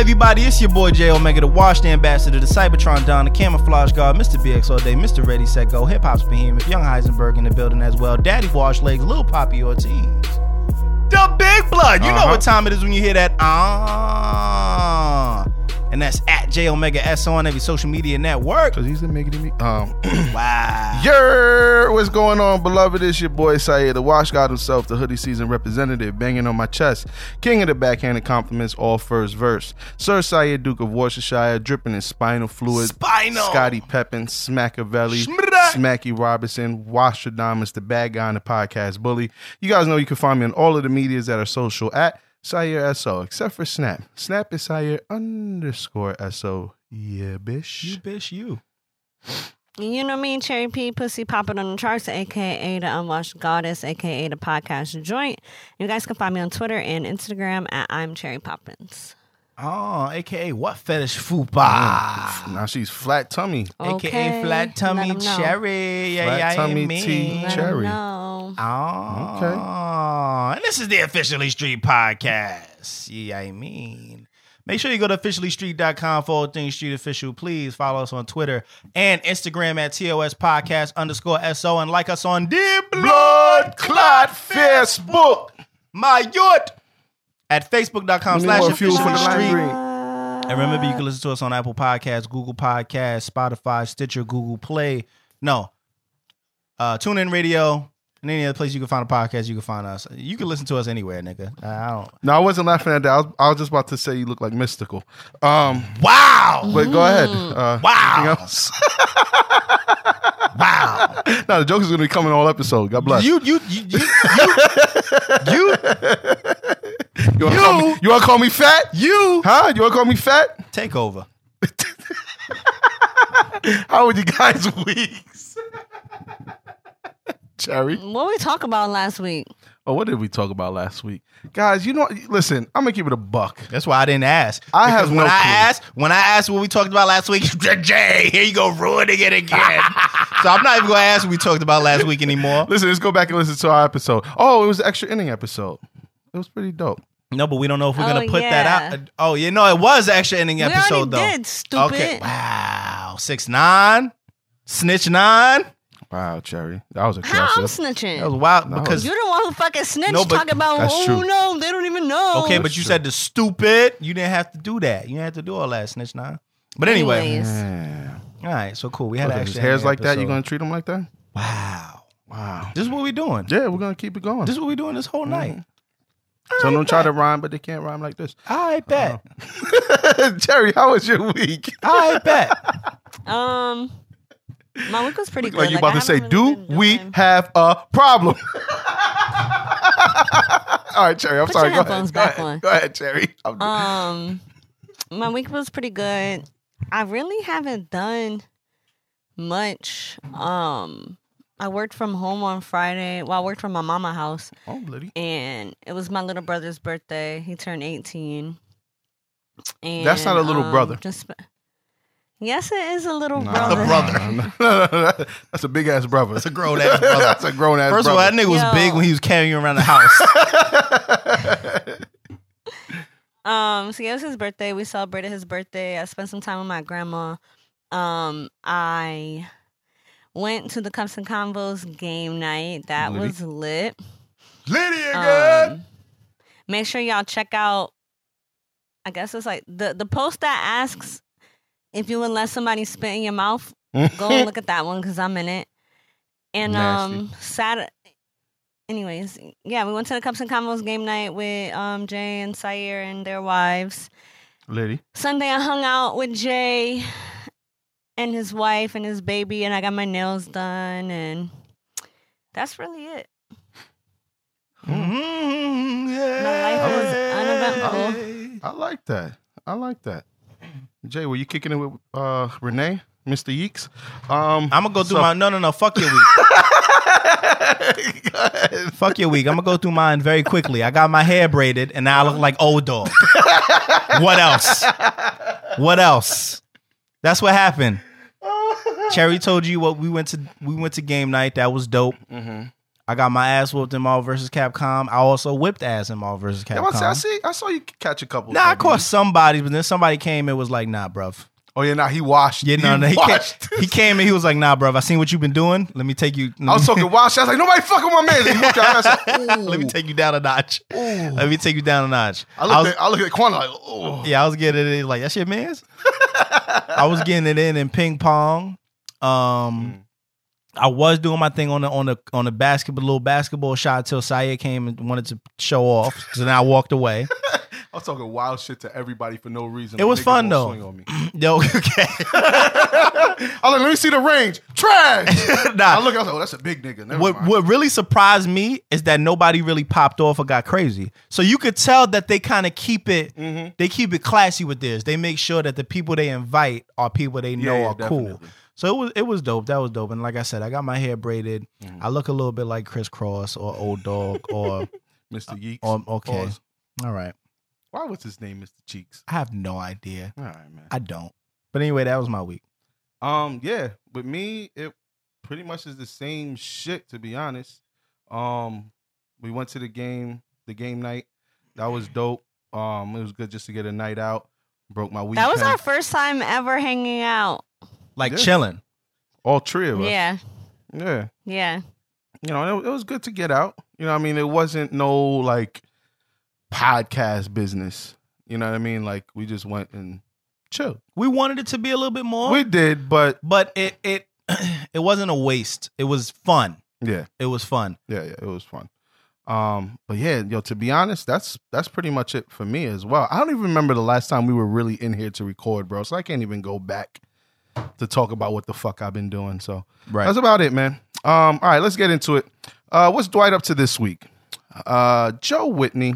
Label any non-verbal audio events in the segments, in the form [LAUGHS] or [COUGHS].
What's going on, everybody? It's your boy J Omega, the Washed Ambassador, the Cybertron Don, the Camouflage Guard, Mr. BX all day, Mr. Ready Set Go, Hip Hop's Behemoth, Young Heisenberg in the building as well, Daddy Wash Legs, Lil Poppy Ortiz, the Big Blood. You know Uh-huh. what time it is when you hear that ah, and that's at J Omega S on every social media network. Cause he's the making me. Um, [CLEARS THROAT] Wow. Yer, what's going on, beloved? It's your boy Saeed, the Wash God himself, the hoodie season representative, banging on my chest, king of the backhanded compliments, all first verse. Sir Saeed, Duke of Worcestershire, dripping in spinal fluid. Spinal. Scotty Peppin, Smackavelli. Smacky Robinson, Wastradamus, the bad guy in the podcast bully. You guys know you can find me on all of the medias that are social at Syer SO, except for Snap. Snap is Syer underscore SO. Yeah, bitch. You bish. bitch, you. You know me, Cherry P, Pussy Poppin' on the charts, aka the Unwashed Goddess, aka the podcast joint. You guys can find me on Twitter and Instagram at I'm Cherry Poppins. Oh, aka what fetish fupa? Mm, now she's flat tummy. AKA Okay, flat tummy tummy 'em cherry. Yeah, Flat yeah, tummy me. tea Cherry. Oh, Okay. And this is the Officially Street podcast. Yeah, I mean. Make sure you go to officiallystreet.com for all things street official. Please follow us on Twitter and Instagram at TOS podcast underscore SO and like us on the Blood Clot Facebook. my yacht at facebook.com We need slash more fuel for the officially lime street. And remember, you can listen to us on Apple Podcasts, Google Podcasts, Spotify, Stitcher, Google Play. No, uh, TuneIn Radio, and any other place you can find a podcast. You can find us. You can listen to us anywhere, nigga. I don't. No, I wasn't laughing at that. I was, I was just about to say you look like Mystikal. Um, Wow! but go ahead. Uh, Wow. anything else? [LAUGHS] Wow! no, the joke is going to be coming all episode. God bless. you, you, you, you, you, you want to call, me- you wanna call me fat? you, Huh? You want to call me fat? take over. [LAUGHS] How was you guys' weeks? Cherry. What we talk about last week? Oh, what did we talk about last week? Guys, you know, listen, I'm going to keep it a buck. That's why I didn't ask. I have Because no I clue. asked when I asked what we talked about last week, [LAUGHS] Jay, here you go ruining it again. [LAUGHS] so I'm not even gonna ask what we talked about last week anymore. Listen, let's go back and listen to our episode. Oh, it was the extra inning episode. It was pretty dope. No, but we don't know if we're Oh, gonna put yeah. that out. Oh, you know, it was an extra ending we episode already though. did, stupid. Okay. Wow. Six nine. Snitch nine. Wow, Cherry. That was How I'm snitching? That was wild No. because You're the one who fucking snitched No, but talking about, that's oh true. no, they don't even know. Okay, but you true. said the stupid. You didn't have to do that. You didn't have to do all that, snitch nine. But anyway, Anyways. All right, so cool. We had What, an hairs ending like that, you episode. going to treat him like that? Wow. Wow. This is what we're doing. Yeah, we're going to keep it going. This is what we're doing this whole night. Some don't try to rhyme, but they can't rhyme like this. I bet. [LAUGHS] Jerry, how was your week? I bet. [LAUGHS] Um, my week was pretty good. Like you I about to say, really do we doing- have a problem? [LAUGHS] All right, Cherry, I'm Put sorry. your Go ahead. headphones Go ahead. on. Go ahead, Cherry. Um, my week was pretty good. I really haven't done much. Um, I worked from home on Friday. Well, I worked from my mama house, oh, Liddy. and it was my little brother's birthday. He turned eighteen. And, That's not a little um, brother. Just, yes, it is a little Nah, brother. brother. [LAUGHS] That's a big ass brother. That's a grown ass brother. That's a grown ass First of all, that nigga was Yo. big when he was carrying you around the house. [LAUGHS] Um, so yeah, it was his birthday. We celebrated his birthday. I spent some time with my grandma. Um, I went to the Cups and Combos game night. That Liddy. was lit. Lydia, good. Um, make sure y'all check out. I guess it's like the the post that asks if you would let somebody spit in your mouth. Go and look at that one because I'm in it. And Nasty. um, Saturday. Anyways, yeah, we went to the Cups and Combos game night with um Jay and Sayer and their wives. Liddy. Sunday, I hung out with Jay and his wife and his baby, and I got my nails done, and that's really it. Mm, My life was uneventful. I like that. I like that. Jay, were you kicking it with uh, Renee, Mr. Cheeks? Um, I'm gonna go through So- my no no no fuck your week. [LAUGHS] Fuck your week. I'm gonna go through mine very quickly. I got my hair braided and now I look like old dog. [LAUGHS] what else? What else? That's what happened. [LAUGHS] Cherry told you what we went to we went to game night. That was dope. Mm-hmm. I got my ass whooped in Marvel versus Capcom. I also whipped ass in Marvel vs. Yeah, I, see, I Capcom. saw you catch a couple. Nah, I caught somebody, but then somebody came and was like, "Nah, bruv." Oh yeah, nah, he washed. Yeah, no, no, he, washed. came, he came and he was like, "Nah, bruv. I seen what you've been doing. Let me take you. I was talking [LAUGHS] wild shit. I was like, nobody fucking my man. He whooped your ass. I was like, Let me take you down a notch. Ooh. Let me take you down a notch." I looked, I was- at, I looked at Quan like, oh. Yeah, I was getting it like that shit, man's. [LAUGHS] I was getting it in in ping pong. Mm. Um, I was doing my thing on the on the on the basketball little basketball shot until Saya came and wanted to show off. So then I walked away. [LAUGHS] I was talking wild shit to everybody for no reason. It was fun, though. Swing on me. [LAUGHS] Yo, okay. [LAUGHS] I was like, let me see the range. Trash. [LAUGHS] nah, I look. I was like, oh, that's a big nigga. Never what mind. what really surprised me is that nobody really popped off or got crazy. So you could tell that they kind of keep it Mhm. they keep it classy with this. They make sure that the people they invite are people they know Yeah, yeah, are cool. So it was it was dope. That was dope. And like I said, I got my hair braided. Mhm. I look a little bit like Kris Kross or Old Dog or Mr. Cheeks. or okay. Pause. All right. Why was his name Mr. Cheeks? I have no idea. All right, man. I don't. But anyway, that was my week. Um, yeah, with me, it pretty much is the same shit. To be honest, um, we went to the game, the game night. That was [LAUGHS] dope. Um, it was good just to get a night out. Broke my week. That was our first time ever hanging out. Like Yeah. chilling. all three of us. Yeah, yeah. yeah. You know, it, it was good to get out. You know, what I mean, it wasn't no like podcast business. You know what I mean? Like we just went and chilled. We wanted it to be a little bit more. We did, but but it it [CLEARS THROAT] it wasn't a waste. It was fun. yeah, It was fun. yeah, yeah, it was fun. Um, but yeah, yo, to be honest, that's that's pretty much it for me as well. I don't even remember the last time we were really in here to record, bro. So I can't even go back to talk about what the fuck I've been doing. So Right. that's about it, man. Um, all right, let's get into it. Uh, what's Dwight up to this week? Uh, Joe Whitney,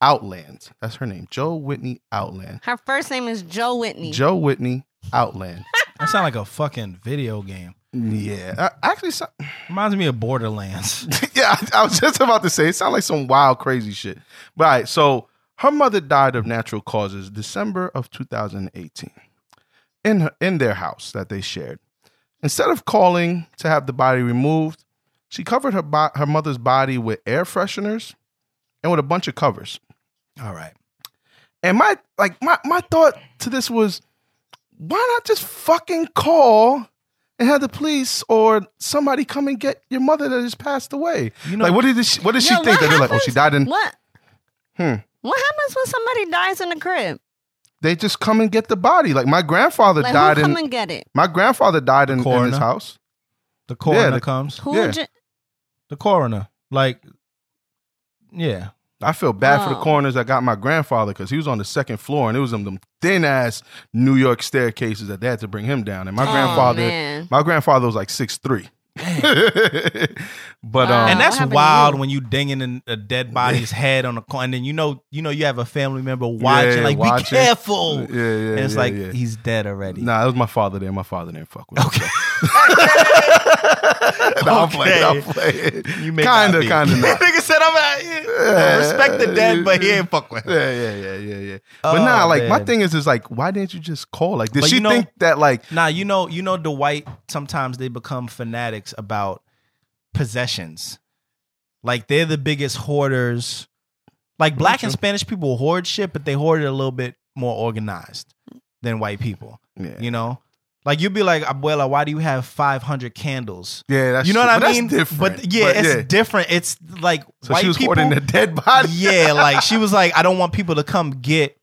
Outland. That's her name, Joe Whitney Outland. Her first name is Joe Whitney. Joe Whitney Outland. [LAUGHS] That sounds like a fucking video game. yeah, uh, actually, so- Reminds me of Borderlands. [LAUGHS] yeah, I, I was just about to say it sounds like some wild, crazy shit. But all right, so her mother died of natural causes December of 2018 in her, in their house that they shared. Instead of calling to have the body removed, she covered her bo- her mother's body with air fresheners and with a bunch of covers. All right. And my like my my thought to this was, why not just fucking call and have the police or somebody come and get your mother that just passed away? You know, like what did she, what did she Yeah, think? That they're like, oh, she died in. What? Hmm. What happens when somebody dies in the crib? They just come and get the body. Like my grandfather Like died who come in. and get it? my grandfather died in, in his house. the coroner the- comes. Who? Yeah. ju- The coroner. Like, yeah. I feel bad for the Oh. coroners that got my grandfather because he was on the second floor and it was them, them thin ass New York staircases that they had to bring him down. And my Oh, grandfather, man. my grandfather was like six three. [LAUGHS] but Wow. um, and that's wild you? when you dinging in a dead body's head on the corner, and then you know, you know, you have a family member watching. Yeah, like, watching. be careful. yeah, yeah, and it's yeah, like yeah. he's dead already. Nah, it was my father there. My father didn't fuck with. Okay. [LAUGHS] no, I'm playing. I'm Okay. playing. You may Kinda, kinda [LAUGHS] not. Nigga said I'm out here. respect the dead, but he ain't fuck with. him. Yeah, yeah, yeah, yeah, yeah. But Oh, nah, like my thing is, is like, why didn't you just call? Like, did But she you know- think that like, Nah, you know, you know, the white sometimes they become fanatics about possessions. Like they're the biggest hoarders. Like black and Spanish people hoard shit, but they hoard it a little bit more organized than white people. yeah, You know, like you'd be like, Abuela, why do you have five hundred candles? yeah, that's You know what But I mean? different. But yeah, it's different. It's like so white she was people. hoarding the dead body. yeah, like she was like, I don't want people to come get.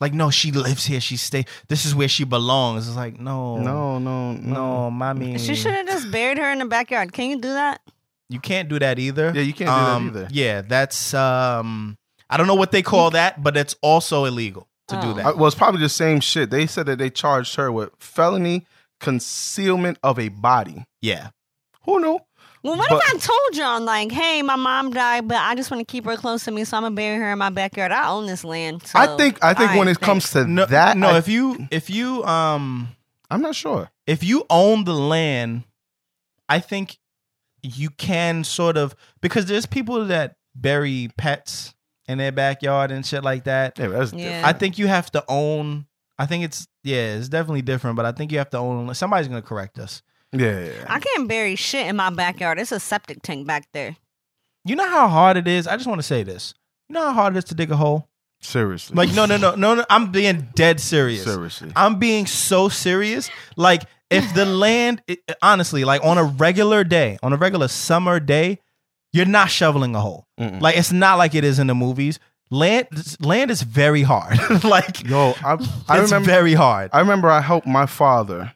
Like, no, she lives here. She stay. This is where she belongs. It's like, no, no, no, no. no, mommy. She should have just buried her in the backyard. Can you do that? You can't do that either. Yeah, you can't do Um, that either. Yeah, that's um, I don't know what they call that, but it's also illegal to do Oh. that. Uh, well, it's probably the same shit. They said that they charged her with felony concealment of a body. yeah, Who knew? Well, what But- if I told y'all, like, hey, my mom died, but I just want to keep her close to me, so I'm gonna bury her in my backyard. I own this land. So, I think. I think all when right, it comes to no, that, no. I, if you if you um I'm not sure. if you own the land, I think you can sort of because there's people that bury pets in their backyard and shit like that. Yeah, that's Yeah. I think you have to own. I think it's yeah, it's definitely different, but I think you have to own. Somebody's gonna correct us. Yeah, yeah, yeah. I can't bury shit in my backyard. It's a septic tank back there. You know how hard it is? I just want to say this. You know how hard it is to dig a hole? Seriously. Like, no, no, no, no, no. I'm being dead serious. Seriously. I'm being so serious. Like, if the [LAUGHS] land, it- honestly, like on a regular day, on a regular summer day, you're not shoveling a hole. Mm-mm. Like, it's not like it is in the movies. Land, land is very hard. [LAUGHS] like, Yo, I, I it's remember very hard. I remember I helped my father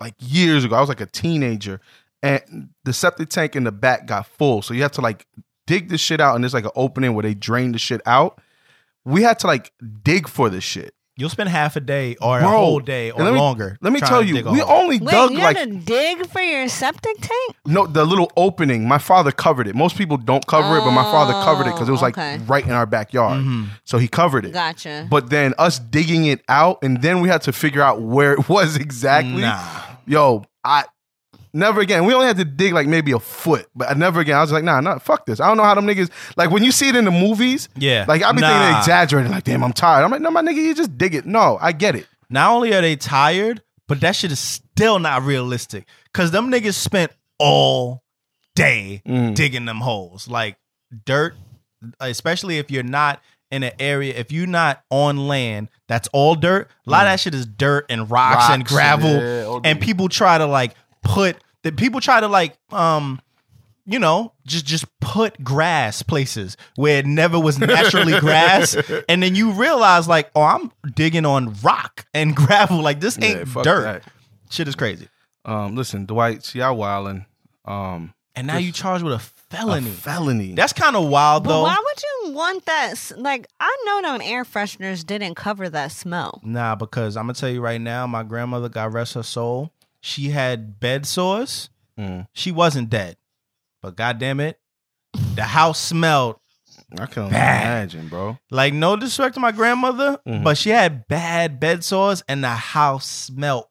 like years ago. I was like a teenager, and the septic tank in the back got full, so you have to like dig the shit out, and there's like an opening where they drain the shit out. We had to like dig for this shit. You'll spend half a day or a whole day or let me- longer. Let me tell you, we only Wait, dug you like had to dig for your septic tank? no the little opening. My father covered it. Most people don't cover it, but my father covered it because it was like Oh, right in our backyard. Mhm. So he covered it. Gotcha. But then us digging it out, and then we had to figure out where it [LAUGHS] was exactly. Nah. Yo, I never again. We only had to dig like maybe a foot, but I never again. I was like, nah, nah, fuck this. I don't know how them niggas like when you see it in the movies. Yeah. Like I be thinking Nah. they exaggerating. Like, damn, I'm tired. I'm like, no, my nigga, you just dig it. No, I get it. Not only are they tired, but that shit is still not realistic. Cause them niggas spent all day Mm. digging them holes. Like dirt, especially if you're not in an area, if you're not on land that's all dirt, a lot of that shit is dirt and rocks, and gravel. yeah, and people try to like put that people try to like um you know, just just put grass places where it never was naturally [LAUGHS] grass, and then you realize like, oh, I'm digging on rock and [LAUGHS] gravel. Like this ain't Yeah, dirt. that. Shit is crazy. Um, listen, Dwight, see, I wildin'. Um, And now you charged with a a felony. felony. That's kind of wild but though. why would you want that? Like, I know them air fresheners didn't cover that smell. Nah, because I'm gonna tell you right now, my grandmother, God rest her soul, she had bed sores. Mm. She wasn't dead, but goddamn it, the house smelled I can only imagine, bro. Like no disrespect to my grandmother, Mhm. but she had bad bed sores and the house smelled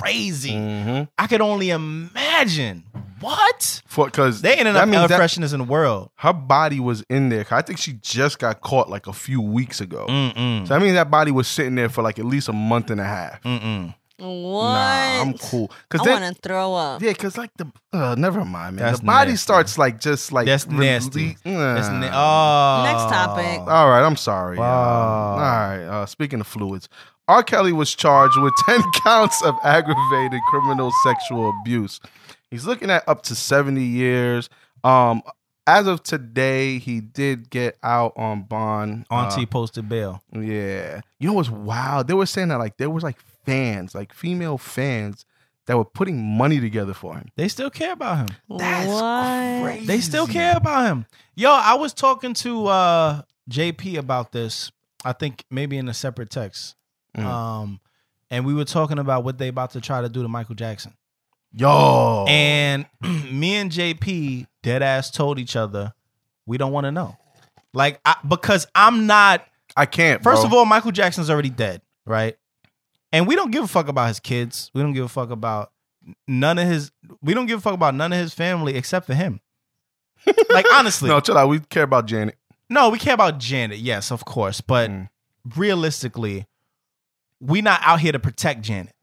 crazy. Mm-hmm. I could only imagine. What? For because They ain't enough air fresheners in the world. her body was in there. I think she just got caught like a few weeks ago. Mm-mm. So I mean that body was sitting there for like at least a month and a half. Mm-mm. What? Nah, I'm cool. Cause I then, want to throw up. yeah, cause like the uh, never mind, man. That's the body nasty. starts like just like That's rele- nasty. That's na- oh. Next topic. All right, I'm sorry. y'all. All right. Uh, speaking of fluids, R. Kelly was charged with [LAUGHS] 10 counts of aggravated criminal sexual abuse. He's looking at up to 70 years. Um, as of today, he did get out on bond. Uh, Auntie posted bail. yeah. You know what's wild? They were saying that like there was like fans, like female fans, that were putting money together for him. They still care about him. That's what? crazy. They still care about him. Yo, I was talking to uh JP about this. I think maybe in a separate text. Mhm. Um, and we were talking about what they about to try to do to Michael Jackson. Yo. And [CLEARS THROAT] me and JP dead ass told each other we don't want to know. Like I, because I'm not I can't. First bro. of all, Michael Jackson's already dead, right? And we don't give a fuck about his kids. We don't give a fuck about none of his. We don't give a fuck about none of his family except for him. [LAUGHS] like honestly, no, chill out. We care about Janet. No, we care about Janet, yes, of course, but Mm. realistically, we're not out here to protect Janet.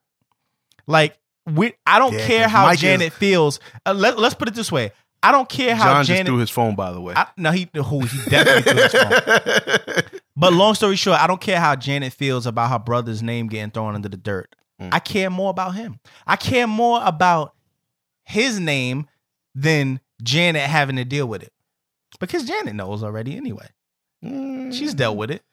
Like we, I don't Yeah, care how Mike is- Janet feels. Uh, let, let's put it this way: I don't care how John just Janet. threw his phone, by the way. I, no, he who he definitely threw his phone. [LAUGHS] But long story short, I don't care how Janet feels about her brother's name getting thrown into the dirt. Mm. I care more about him. I care more about his name than Janet having to deal with it. Because Janet knows already anyway. Mm. She's dealt with it.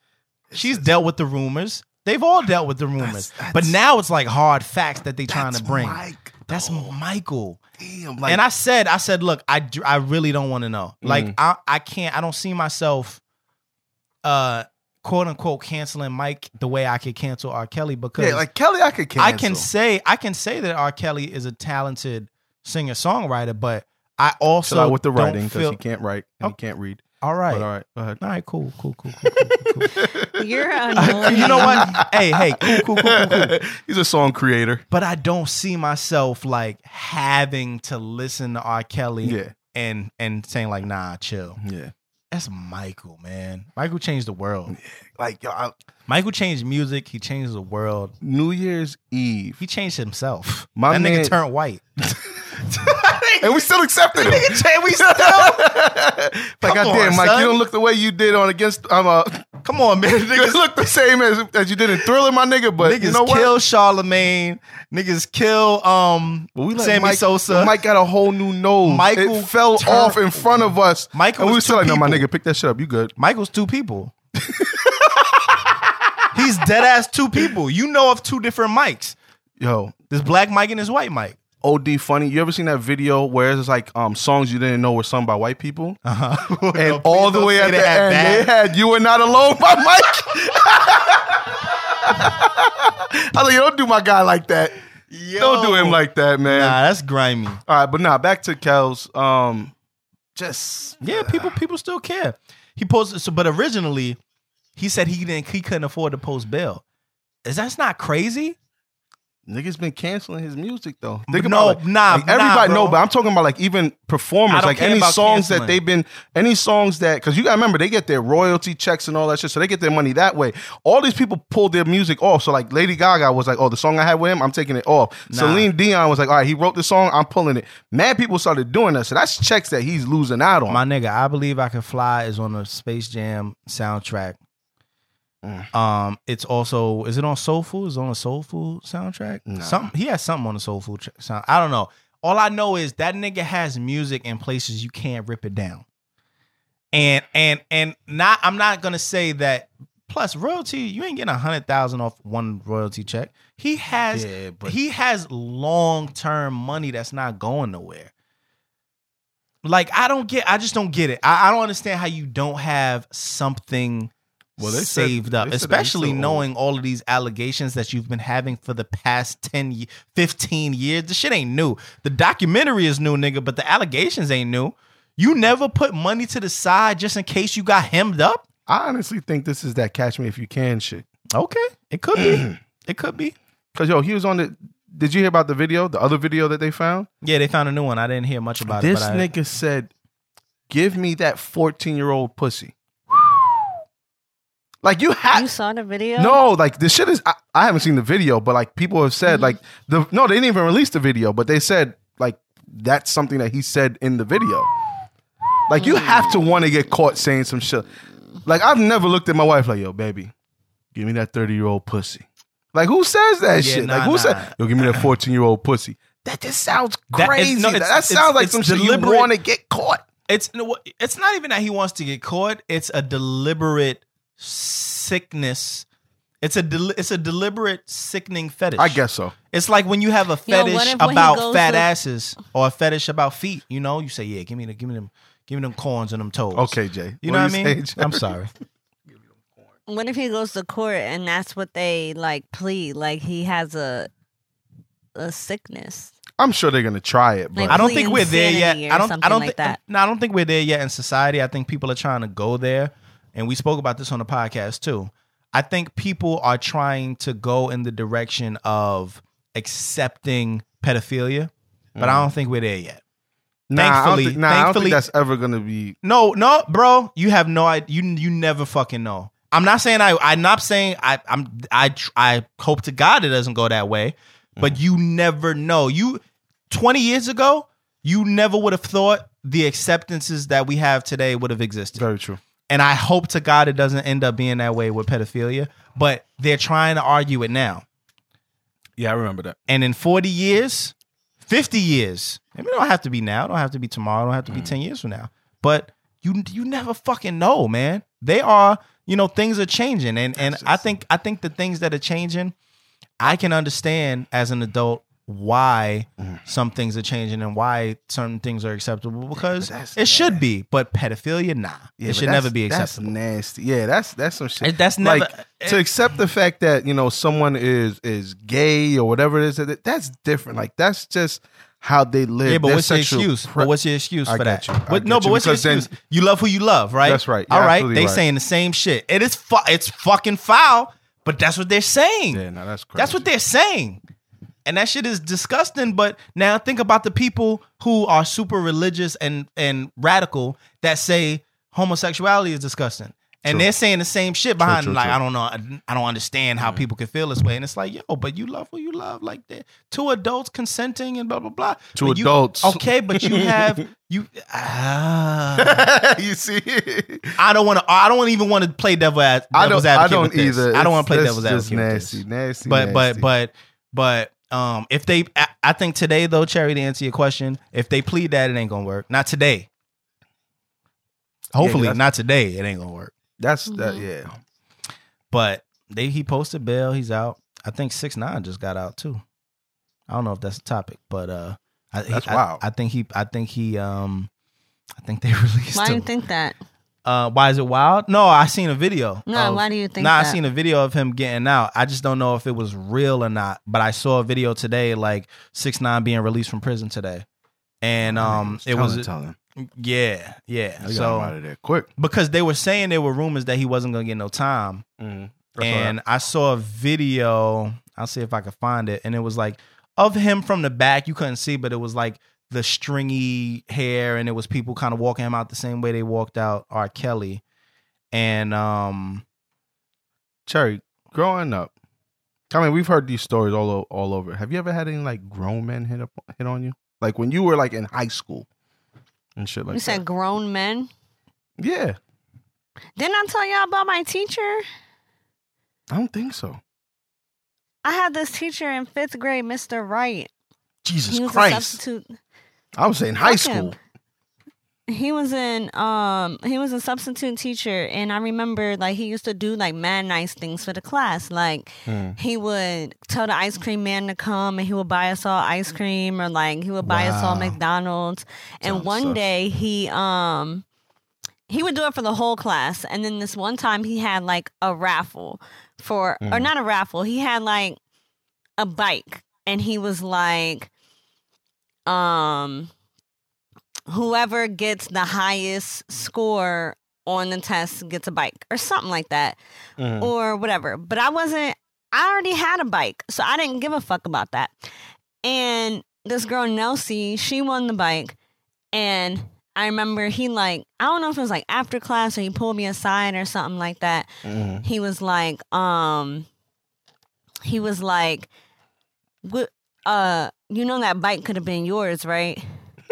She's dealt with the rumors. They've all dealt with the rumors. That's- but now it's like hard facts that they're trying to bring. Mike, That's. Michael. Damn, like, and I said, I said, look, I, I really don't want to know. Like, Mm. I, I can't, I don't see myself, uh, quote unquote, canceling Mike the way I could cancel R. Kelly because yeah, like Kelly, I could cancel. I can say, I can say that R. Kelly is a talented singer songwriter, but I also chill with the writing because he can't write and Oh. he can't read. all right, But all right, go ahead. all right, cool, cool, cool, cool, cool, cool, cool. [LAUGHS] You're [LAUGHS] annoying. you know what? hey, hey, cool, cool, cool, cool, cool. [LAUGHS] He's a song creator. But I don't see myself like having to listen to R. Kelly Yeah, and and saying like, nah, chill. yeah. That's Michael, man. Michael changed the world. Like yo, I, Michael changed music. He changed the world. New Year's Eve, He changed himself. My that man- nigga turned white. [LAUGHS] and we still accepted it. we still. [LAUGHS] like Come on, Mike, son. you don't look the way you did on against. I'm uh, [LAUGHS] Come on, man. [LAUGHS] you Niggas, look the same as as you did in Thriller, my nigga. But niggas you know what? kill Charlemagne. Niggas kill um But we let Sammy Mike, Sosa. Mike got a whole new nose. Michael it fell turned- off in front of us. Michael and we was still like, no, my people. nigga, pick that shit up. You good? Michael's two people. He's dead ass two people. You know of two different mics. Yo, This black mic and this white mic. OD funny. You ever seen that video where it's like um songs you didn't know were sung by white people? Uh-huh. [LAUGHS] And all the way at the end, they had "You Were Not Alone" by [LAUGHS] Mike. I was like, yo, don't do my guy like that. Don't do him like that, man. Nah, that's grimy. All right, but nah, back to Kel's. Um, just Yeah, people people still care. He posted so, but originally he said he didn't he couldn't afford to post bail. Is that's not crazy? Niggas been canceling his music though. Think no, about, like, nah, like, everybody nah, know, but I'm talking about like even performers, like any songs canceling. that they've been, any songs that because you gotta remember they get their royalty checks and all that shit, so they get their money that way. All these people pulled their music off. So like Lady Gaga was like, oh, the song I had with him, I'm taking it off. Nah. Celine Dion was like, all right, he wrote the song, I'm pulling it. Mad people started doing that, so that's checks that he's losing out on. My nigga, I believe I can fly is on the Space Jam soundtrack. Mm. Um, it's also is it on Soul Food? Is it on a Soul Food soundtrack? Nah. Something he has something on the Soul Food sound. I don't know. All I know is that nigga has music in places you can't rip it down. And and and not I'm not gonna say that. Plus royalty, you ain't getting a hundred thousand off one royalty check. He has Yeah, but- he has long term money that's not going nowhere. Like I don't get, I just don't get it. I, I don't understand how you don't have something Well, they said- saved up, they said that he's especially still knowing all of these allegations that you've been having for the past 10, 15 years. The shit ain't new. The documentary is new, nigga, but the allegations ain't new. You never put money to the side just in case you got hemmed up. I honestly think this is that Catch Me If You Can shit. Okay, it could be. [CLEARS THROAT] it could be. Cause yo, he was on the. Did you hear about the video? The other video that they found. Yeah, they found a new one. I didn't hear much about this it. I, nigga said, "Give me that fourteen-year-old pussy." Like you have. You saw the video? no, like the shit is. I, I haven't seen the video, but like people have Mm-hmm. said, like the no, they didn't even release the video, but they said like that's something that he said in the video. Like you have to want to get caught saying some shit. Like I've never looked at my wife like, "Yo, baby, give me that thirty-year-old pussy." Like who says that Yeah, shit? nah, like who nah. said, "Yo, give me that fourteen-year-old pussy"? That just sounds That is- crazy. no, that, it's- that it's- sounds like it's some shit you want to get caught. It's no, it's not even that he wants to get caught. It's a deliberate sickness. It's a del- it's a deliberate sickening fetish. I guess so. it's like when you have a Yo, what fetish if when he about goes fat to- asses or a fetish about feet. You know, you say, "Yeah, give me the, give me them, give me them corns and them toes." Okay, Jay. you know what I you mean? saying, I'm sorry. [LAUGHS] What if he goes to court and that's what they like plead? Like he has a a sickness. I'm sure they're gonna try it, but Like, I don't think we're there yet. insanity or I don't. I something don't like think that. No, I don't think we're there yet in society. I think people are trying to go there, and we spoke about this on the podcast too. I think people are trying to go in the direction of accepting pedophilia, but I mm. don't think we're there yet. nah, I thankfully- think, nah, I don't thankfully- think that's ever gonna be. No, no, bro, you have no idea. You you never fucking know. I'm not saying I. I'm not saying I. I'm. I. I hope to God it doesn't go that way, but mm. you never know. You 20 years ago, you never would have thought the acceptances that we have today would have existed. Very true. And I hope to God it doesn't end up being that way with pedophilia. But they're trying to argue it now. Yeah, I remember that. And in 40 years, 50 years, maybe it don't have to be now, it don't have to be tomorrow, it don't have to be mm. 10 years from now. But you you never fucking know, man. They are, you know, things are changing. And and I think I think the things that are changing, I can understand as an adult why mm. some things are changing and why certain things are acceptable because it should be. But pedophilia, nah. Yeah, it should never be acceptable. That's nasty. Yeah, that's that's some shit. That's never- like to accept the fact that you know someone is is gay or whatever it is. That that's different. Like that's just how they live. Yeah, but Their what's your excuse? pre- but what's your excuse for that? you. But no, but you, what's your then- excuse? you love who you love, right? That's right. All right. They right. saying the same shit. It is fu- it's fucking foul, but that's what they're saying. Yeah, no, that's crazy. That's what they're saying. And that shit is disgusting. But now think about the people who are super religious and and radical that say homosexuality is disgusting. And True. they're saying the same shit behind true, like true. I don't know I don't understand how people can feel this way and it's like yo but you love who you love like that two adults consenting and blah blah blah Two But you- adults. okay but you have [LAUGHS] you ah. [LAUGHS] you see, I don't want to I don't even want to play devil ad, I devil's don't. I don't either. I don't want to play It's- devil's advocate just with nasty, this. nasty, but nasty. but but but um if they I, I think today though Cherry to answer your question if they plead that it ain't gonna work not today hopefully that's- not today it ain't gonna work that's that. Mhm. Yeah, but they he posted bail he's out I think six nine just got out too I don't know if that's a topic but uh I, That's I- wild. I, think he I think he um I think they [LAUGHS] released Why do him. you think that? Uh why is it wild no I seen a video No, of- why do you think Nah. I seen a video of him getting out. I just don't know if it was real or not. But I saw a video today, like six nine being released from prison today, and um, it was telling. yeah, yeah. I got So out of there quick. because they were saying there were rumors that he wasn't gonna get no time, Mm. and I saw a video. I'll see if I can find it, and it was like of him from the back. You couldn't see, but it was like the stringy hair, and it was people kind of walking him out the same way they walked out R. Kelly, and um. Cherry, growing up, I mean, we've heard these stories all o- all over. Have you ever had any like grown men hit up hit on you? Like when you were like in high school and shit like that. you that. said grown men. yeah, Didn't I tell y'all about my teacher? I don't think so. I had this teacher in fifth grade, Mr. Wright. Jesus he was a Christ! substitute. I was saying high Fuck him. school. He was in um he was a substitute teacher and I remember like he used to do like mad nice things for the class. Like Mm. he would tell the ice cream man to come and he would buy us all ice cream or like he would buy us all Wow. McDonald's. And Sounds one sus. day he um he would do it for the whole class and then this one time he had like a raffle for or Mhm. not a raffle. He had like a bike and he was like um whoever gets the highest score on the test gets a bike or something like that Mhm. or whatever. But I wasn't, I already had a bike, so I didn't give a fuck about that. And this girl, Nelsie, she won the bike. And I remember he, like, I don't know if it was like after class or he pulled me aside or something like that. Mhm. He was like, um, he was like, what, uh, you know, that bike could have been yours, right?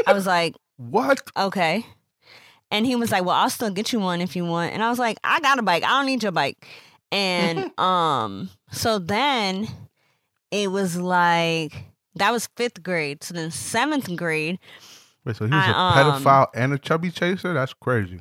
I was like, [LAUGHS] What? okay. And he was like, Well, I'll still get you one if you want. And I was like, I got a bike. I don't need your bike. And [LAUGHS] um, so then it was like that was fifth grade. So then seventh grade, Wait, so he was a I, um, pedophile and a chubby chaser? That's crazy.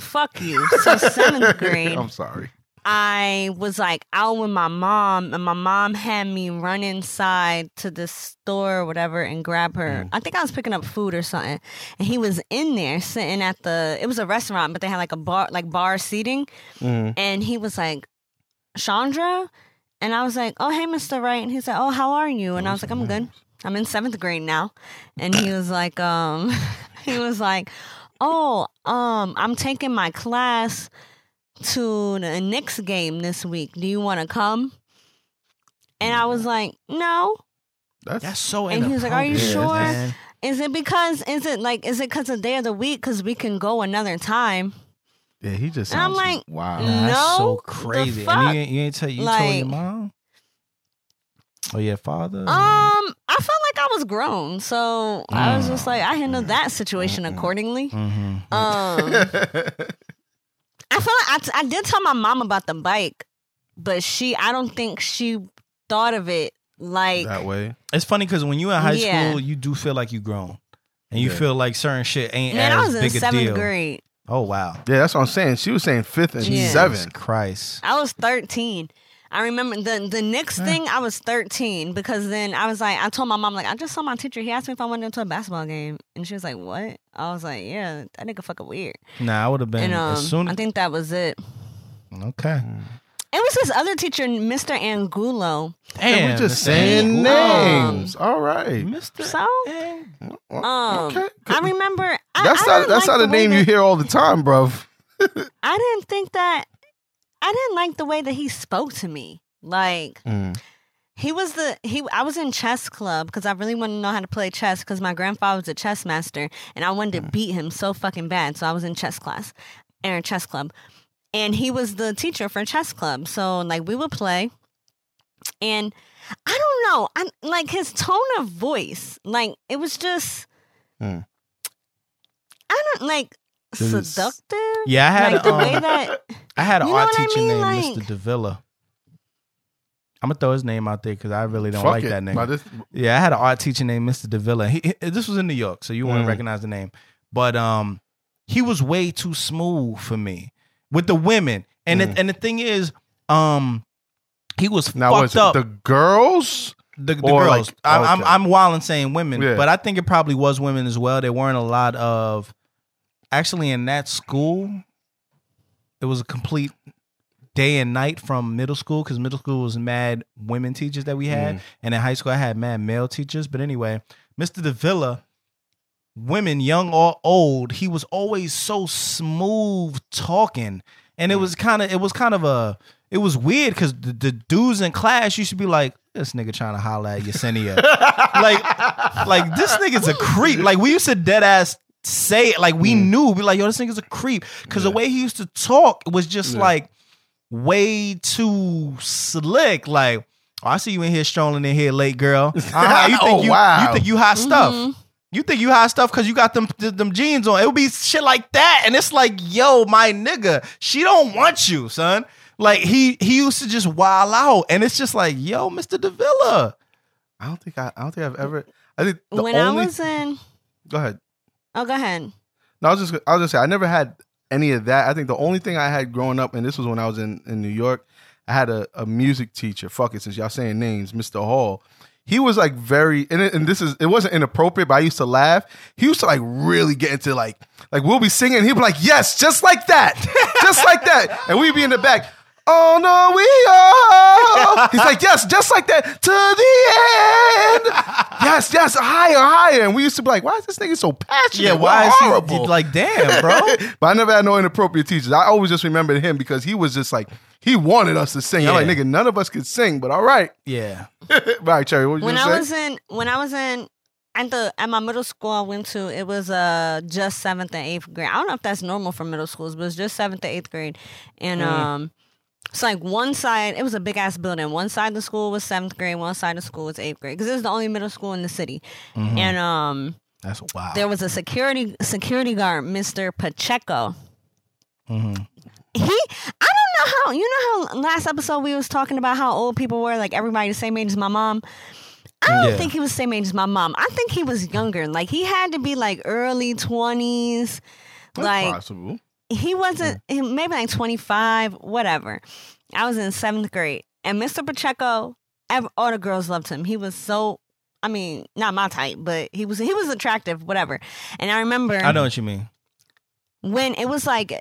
fuck you. So seventh [LAUGHS] grade, I'm sorry. I was like out with my mom, and my mom had me run inside to the store or whatever and grab her. Mm. I think I was picking up food or something, and he was in there sitting at the. It was a restaurant, but they had like a bar, like bar seating, Mhm. and he was like, "Chandra," and I was like, "Oh, hey, Mister Wright," and he said, "Oh, how are you?" And I was like, "I'm good. I'm in seventh grade now," and he was like, um, [LAUGHS] he was like, "Oh, um, I'm taking my class." To the Knicks game this week. Do you want to come? And I was like, no. That's, That's so. And he was like, "Are you sure?" man. Is it because, is it like, is it because of day of the week? Because we can go another time. yeah. He just And I'm like, wow. Nah, that's so No, the crazy. fuck? And you, ain't- you ain't tell you told your mom Oh yeah, father. Um, I felt like I was grown. So I was just like, I handled that situation accordingly. hmm Um, [LAUGHS] I feel like I, t- I did tell my mom about the bike, but she, I don't think she thought of it like, that way. It's funny because when you're in high Yeah. school, you do feel like you grown, and you Yeah. feel like certain shit ain't man, as I was in big a seventh deal. grade. Oh wow, Yeah, that's what I'm saying. She was saying fifth and Yeah. seven. Jesus Christ. I was 13. I remember the the next thing I was 13 because then I was like I told my mom like I just saw my teacher he asked me if I went into a basketball game and she was like what I was like yeah that nigga fucking weird Nah, I would have been and um as soon I think that was it okay. it was this other teacher Mr. Angulo Damn, we just saying Angulo. names. All right. Mr. so um okay. I remember I, That's I not didn't that's like not a the way name you hear all the time, bruv. [LAUGHS] I didn't think that I didn't like the way that he spoke to me like mm. He was the he. I was in chess club because I really wanted to know how to play chess because my grandfather was a chess master and I wanted to mm. beat him so fucking bad. So I was in chess class, or chess club, and he was the teacher for chess club. So like we would play, and I don't know, I like his tone of voice. Like it was just, Hmm. I don't like seductive. Yeah, I had like a, the way um, that I had an art what I teacher mean? named Like- Mr. Davila. I'm gonna throw his name out there because I really don't like it. that name. This- Yeah, I had an art teacher named Mr. Davila. He, he- this was in New York, so you wouldn't Mm. recognize the name. But um, he was way too smooth for me with the women. And Mm. the, and the thing is, um, he was now fucked was up. the girls? the, the girls. like, I'm, I'm. I'm wild and saying women, Yeah. but I think it probably was women as well. There weren't a lot of actually in that school. It was a complete day and night from middle school because middle school was mad women teachers that we had, Mm. and in high school I had mad male teachers. But anyway, Mr. Davila, women, young or old, he was always so smooth talking, and it Mm. was kind of it was kind of a it was weird because the, the dudes in class used to be like, this nigga trying to holler at Yesenia. [LAUGHS] like, like this nigga's a creep. Like we used to dead ass say it. Like we knew, be like, yo, this nigga's a creep. Cause the Mm. Way he used to talk was just Yeah. like way too slick. Like, oh, I see you in here strolling in here late, girl. Uh-huh. [LAUGHS] You think Oh, you, wow. you think you hot stuff. Mhm. You think you hot stuff because you got them them jeans on. It would be shit like that. And it's like, yo, my nigga, she don't want you, son. Like he he used to just wild out. And it's just like, yo, Mr. Davila. I don't think I. I don't think I've ever. I think the when only. I was in, go ahead. Oh, go ahead. No, I was just. I was just say I never had any of that. I think the only thing I had growing up, and this was when I was in in New York, I had a, a music teacher. Fuck it, since y'all saying names, Mr. Hall. He was like very, and, it, and this is it wasn't inappropriate, but I used to laugh. He used to like really get into like like we'll be singing, he'd be like, yes, just like that, [LAUGHS] just like that, and we'd be in the back. Oh no, we are. [LAUGHS] He's like, yes, just like that to the end. [LAUGHS] Yes, yes, higher, higher. And we used to be like, why is this nigga so passionate? Yeah, We're why is horrible. he like, damn, [LAUGHS] bro? but I never had no inappropriate teachers. I always just remembered him because he was just like he wanted us to sing. I'm like, nigga, none of us could sing, but all right. yeah. right, Cherry, what you when I say? was in when I was in at the at my middle school I went to it was uh just seventh and eighth grade. I don't know if that's normal for middle schools, but it's just seventh to eighth grade. And Mm. um it's like one side it was a big ass building. One side of the school was seventh grade, one side of the school was eighth grade. Because it was the only middle school in the city. Mhm. And um That's wild. there was a security security guard, Mr. Pacheco. Mhm. He I don't know how you know how last episode we was talking about how old people were, like everybody the same age as my mom. I don't Yeah. think he was the same age as my mom. I think he was younger. Like he had to be like early twenties. Like possible. He wasn't maybe like twenty five, whatever. I was in seventh grade. And Mr. Pacheco, all the girls loved him. He was so I mean, not my type, but he was he was attractive, whatever. And I remember I know what you mean. when it was like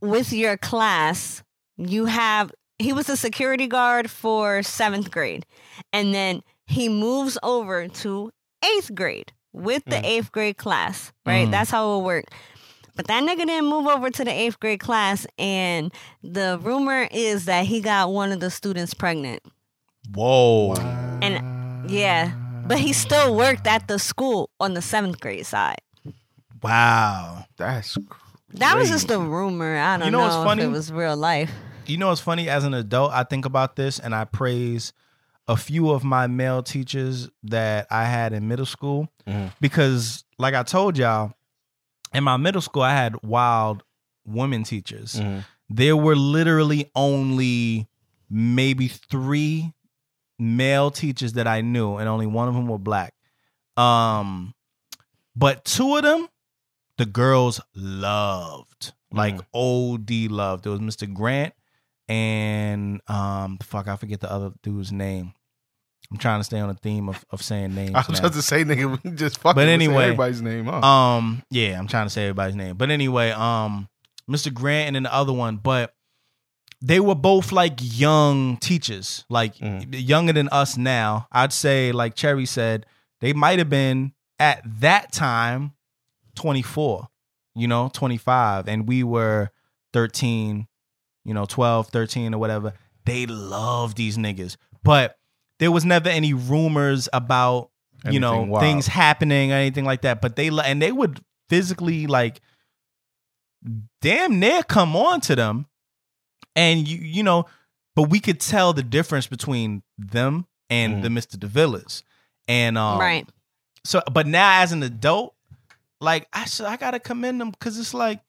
with your class, you have he was a security guard for seventh grade, and then he moves over to eighth grade with the Mm. eighth grade class. Right, Mm. that's how it worked. But that nigga didn't move over to the eighth grade class, and the rumor is that he got one of the students pregnant. Whoa. And yeah, but he still worked at the school on the seventh grade side. Wow. That's That was just a rumor. I don't You know what's if funny? it was real life. You know what's funny? As an adult, I think about this and I praise a few of my male teachers that I had in middle school Mhm. because, like I told y'all, in my middle school, I had wild women teachers. Mhm. There were literally only maybe three male teachers that I knew, and only one of them were black. Um, but two of them, the girls loved, like Mhm. OD loved. It was Mr. Grant and um, fuck, I forget the other dude's name. I'm trying to stay on the theme of, of saying names. [LAUGHS] I was now. about to say, nigga, we just fucking But say anyway, everybody's name, huh? Um, yeah, I'm trying to say everybody's name. But anyway, um, Mr. Grant and then the other one, but they were both like young teachers, like Mm. younger than us now. I'd say, like Cherry said, they might have been at that time 24, you know, 25, and we were 13, you know, 12, 13 or whatever. They love these niggas. But there was never any rumors about you know wild. things happening or anything like that. But they and they would physically like damn near come on to them, and you you know, but we could tell the difference between them and Mm. the Mister Devillas, and um, right. so but now as an adult like i should, i gotta commend them because it's like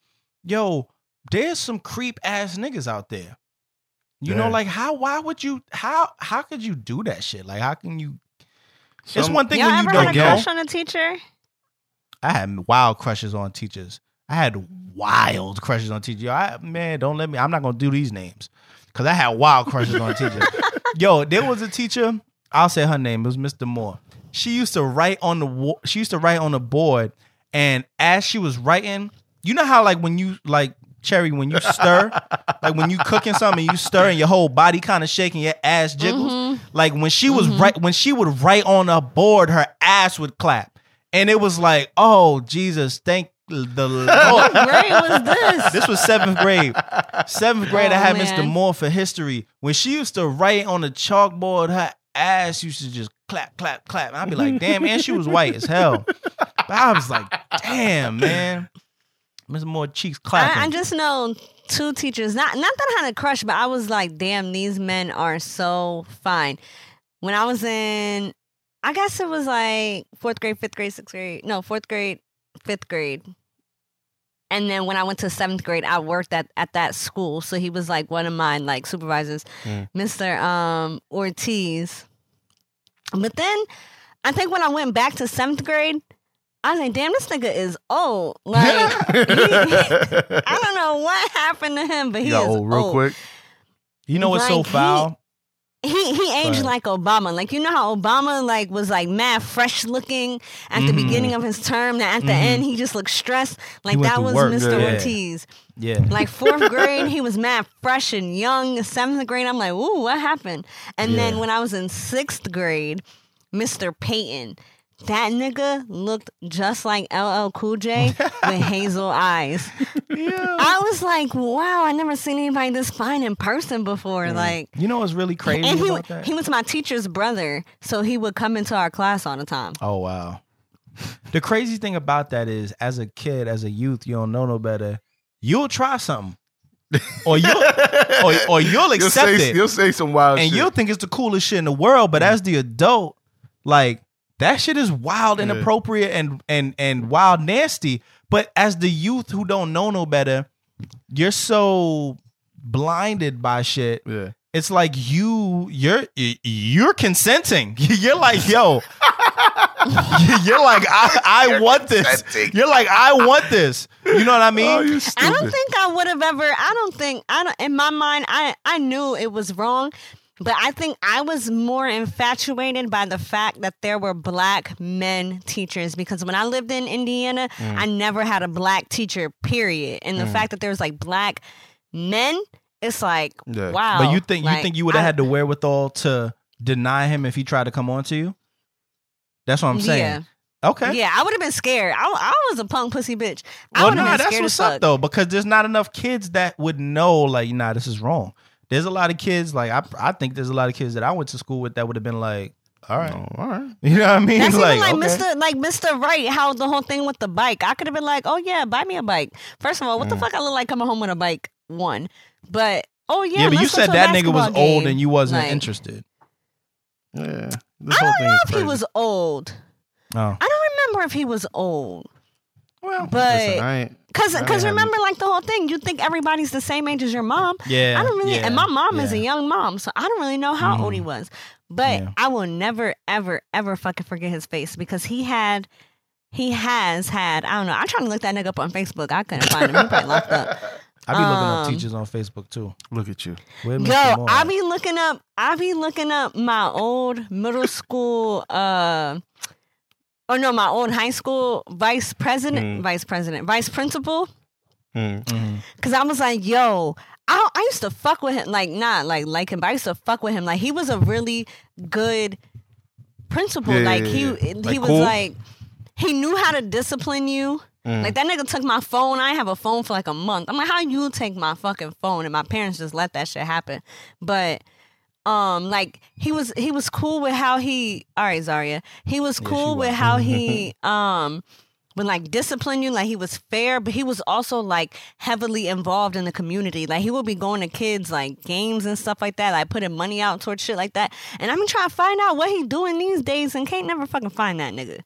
yo there's some creep ass niggas out there you know like how why would you how how could you do that shit? Like how can you it's one thing Y'all when you ever had don't a crush on a teacher? i had wild crushes on teachers. I had wild crushes on teachers. Yo I, man don't let me i'm not gonna do these names. Because i had wild crushes on teachers. [LAUGHS] Yo there was a teacher i'll say her name it was mr moore. She used to write on the she used to write on the board and as she was writing you know how like when you like cherry when you stir like when you cooking something you stir and your whole body kind of shaking your ass jiggles Mm-hmm. like when she was right when she would write on a board her ass would clap and it was like oh jesus thank the [LAUGHS] lord What grade was this? this was seventh grade. Seventh grade, I Oh, had man. Mr. Moore for history. When she used to write on the chalkboard, her ass used to just clap, clap, clap. And I'd be like, damn, and she was white as hell. But I was like, damn, man. Mr. Moore cheeks clapping. I, I just know two teachers. Not not that I had a crush, but I was like, damn, these men are so fine. When I was in, I guess it was like fourth grade, fifth grade, sixth grade. No, fourth grade, fifth grade. And then when I went to seventh grade, I worked at, at that school. So he was like one of my like supervisors, Mm. Mr. Um, Ortiz. But then I think when I went back to seventh grade, I was like, damn, this nigga is old. [LAUGHS] Like he- I don't know what happened to him, but he is old real quick. you know what's so like, he- foul? He he aged like Obama. Like you know how Obama like was like mad fresh looking at the Mhm. beginning of his term. That at the Mhm. end he just looked stressed. Like that was work, Mr. yeah. Ortiz. Yeah. Like fourth [LAUGHS] grade, he was mad fresh and young. Seventh grade, I'm like, ooh, what happened? And then when I was in sixth grade, Mr. Peyton. That nigga looked just like LL Cool J with [LAUGHS] hazel eyes. yeah. I was like, wow, I never seen anybody this fine in person before. Like, You know what's really crazy and he about that? he was my teacher's brother, so he would come into our class all the time. Oh wow. The crazy thing about that is as a kid, as a youth, you don't know no better. You'll try something. Or you [LAUGHS] or, or you'll You'll accept say, it. you'll say some wild and shit. you'll think it's the coolest shit in the world, but as the adult, like that shit is wild, Yeah. inappropriate, and and and wild, nasty. But as the youth who don't know no better, you're so blinded by shit. yeah. It's like you you're you're consenting. [LAUGHS] You're like, yo. [LAUGHS] you're like, I, I want this. You're like, I want this. You know what I oh, mean? Oh. I don't think I would have ever. I don't think I don't. In my mind, I I knew it was wrong, but I think I was more infatuated by the fact that there were black men teachers because when I lived in Indiana, Mm. I never had a black teacher. Period. And the fact that there was like black men, it's like Yeah. wow. But you think you think you would have had the wherewithal to deny him if he tried to come on to you? That's what I'm saying. Okay. Yeah, I would have been scared. I, I was a punk pussy bitch. I Well, nah, that's what's up though, because there's not enough kids that would know, like, nah, this is wrong. There's a lot of kids, like, I, I think there's a lot of kids that I went to school with that would have been like, all right, Oh, all right. [LAUGHS] you know what I mean? That's like, even like okay. Mr. Like Mr. Wright, how the whole thing with the bike. I could have been like, oh yeah, buy me a bike. First of all, what the Mm. fuck I look like coming home with a bike? One, but oh yeah, Yeah, but you said that nigga was basketball old and you wasn't Like, interested. Yeah. This I whole don't thing know is if he was old. Oh, I don't remember if he was old. Well, But Listen, I ain't. Cause, cause remember, like the whole thing, you think everybody's the same age as your mom. yeah. I don't really, yeah, and my mom is a young mom, so I don't really know how old he Mhm. was. But Yeah. I will never, ever, ever fucking forget his face because he had, he has had. I don't know. I'm trying to look that nigga up on Facebook. I couldn't find him. He probably locked up. [LAUGHS] I be looking up um, teachers on Facebook too. Look at you. Where Yo, I at? be looking up. I be looking up my old middle school. uh Oh no, my old high school vice president, Mm. vice president, vice principal. Hmm. Mhm. Cause I was like, yo, I I used to fuck with him, like not like like him, but I used to fuck with him. Like he was a really good principal. Yeah, like yeah, he yeah. he Like, was cool? like he knew how to discipline you. Mm. Like that nigga took my phone. I have a phone for like a month. I'm like, how you take my fucking phone? And my parents just let that shit happen. But um like he was he was cool with how he all right Zaria he was cool with was. how he [LAUGHS] um would like discipline you like he was fair but he was also like heavily involved in the community like he would be going to kids like games and stuff like that like putting money out towards shit like that and I'm trying to find out what he doing these days and can't never fucking find that nigga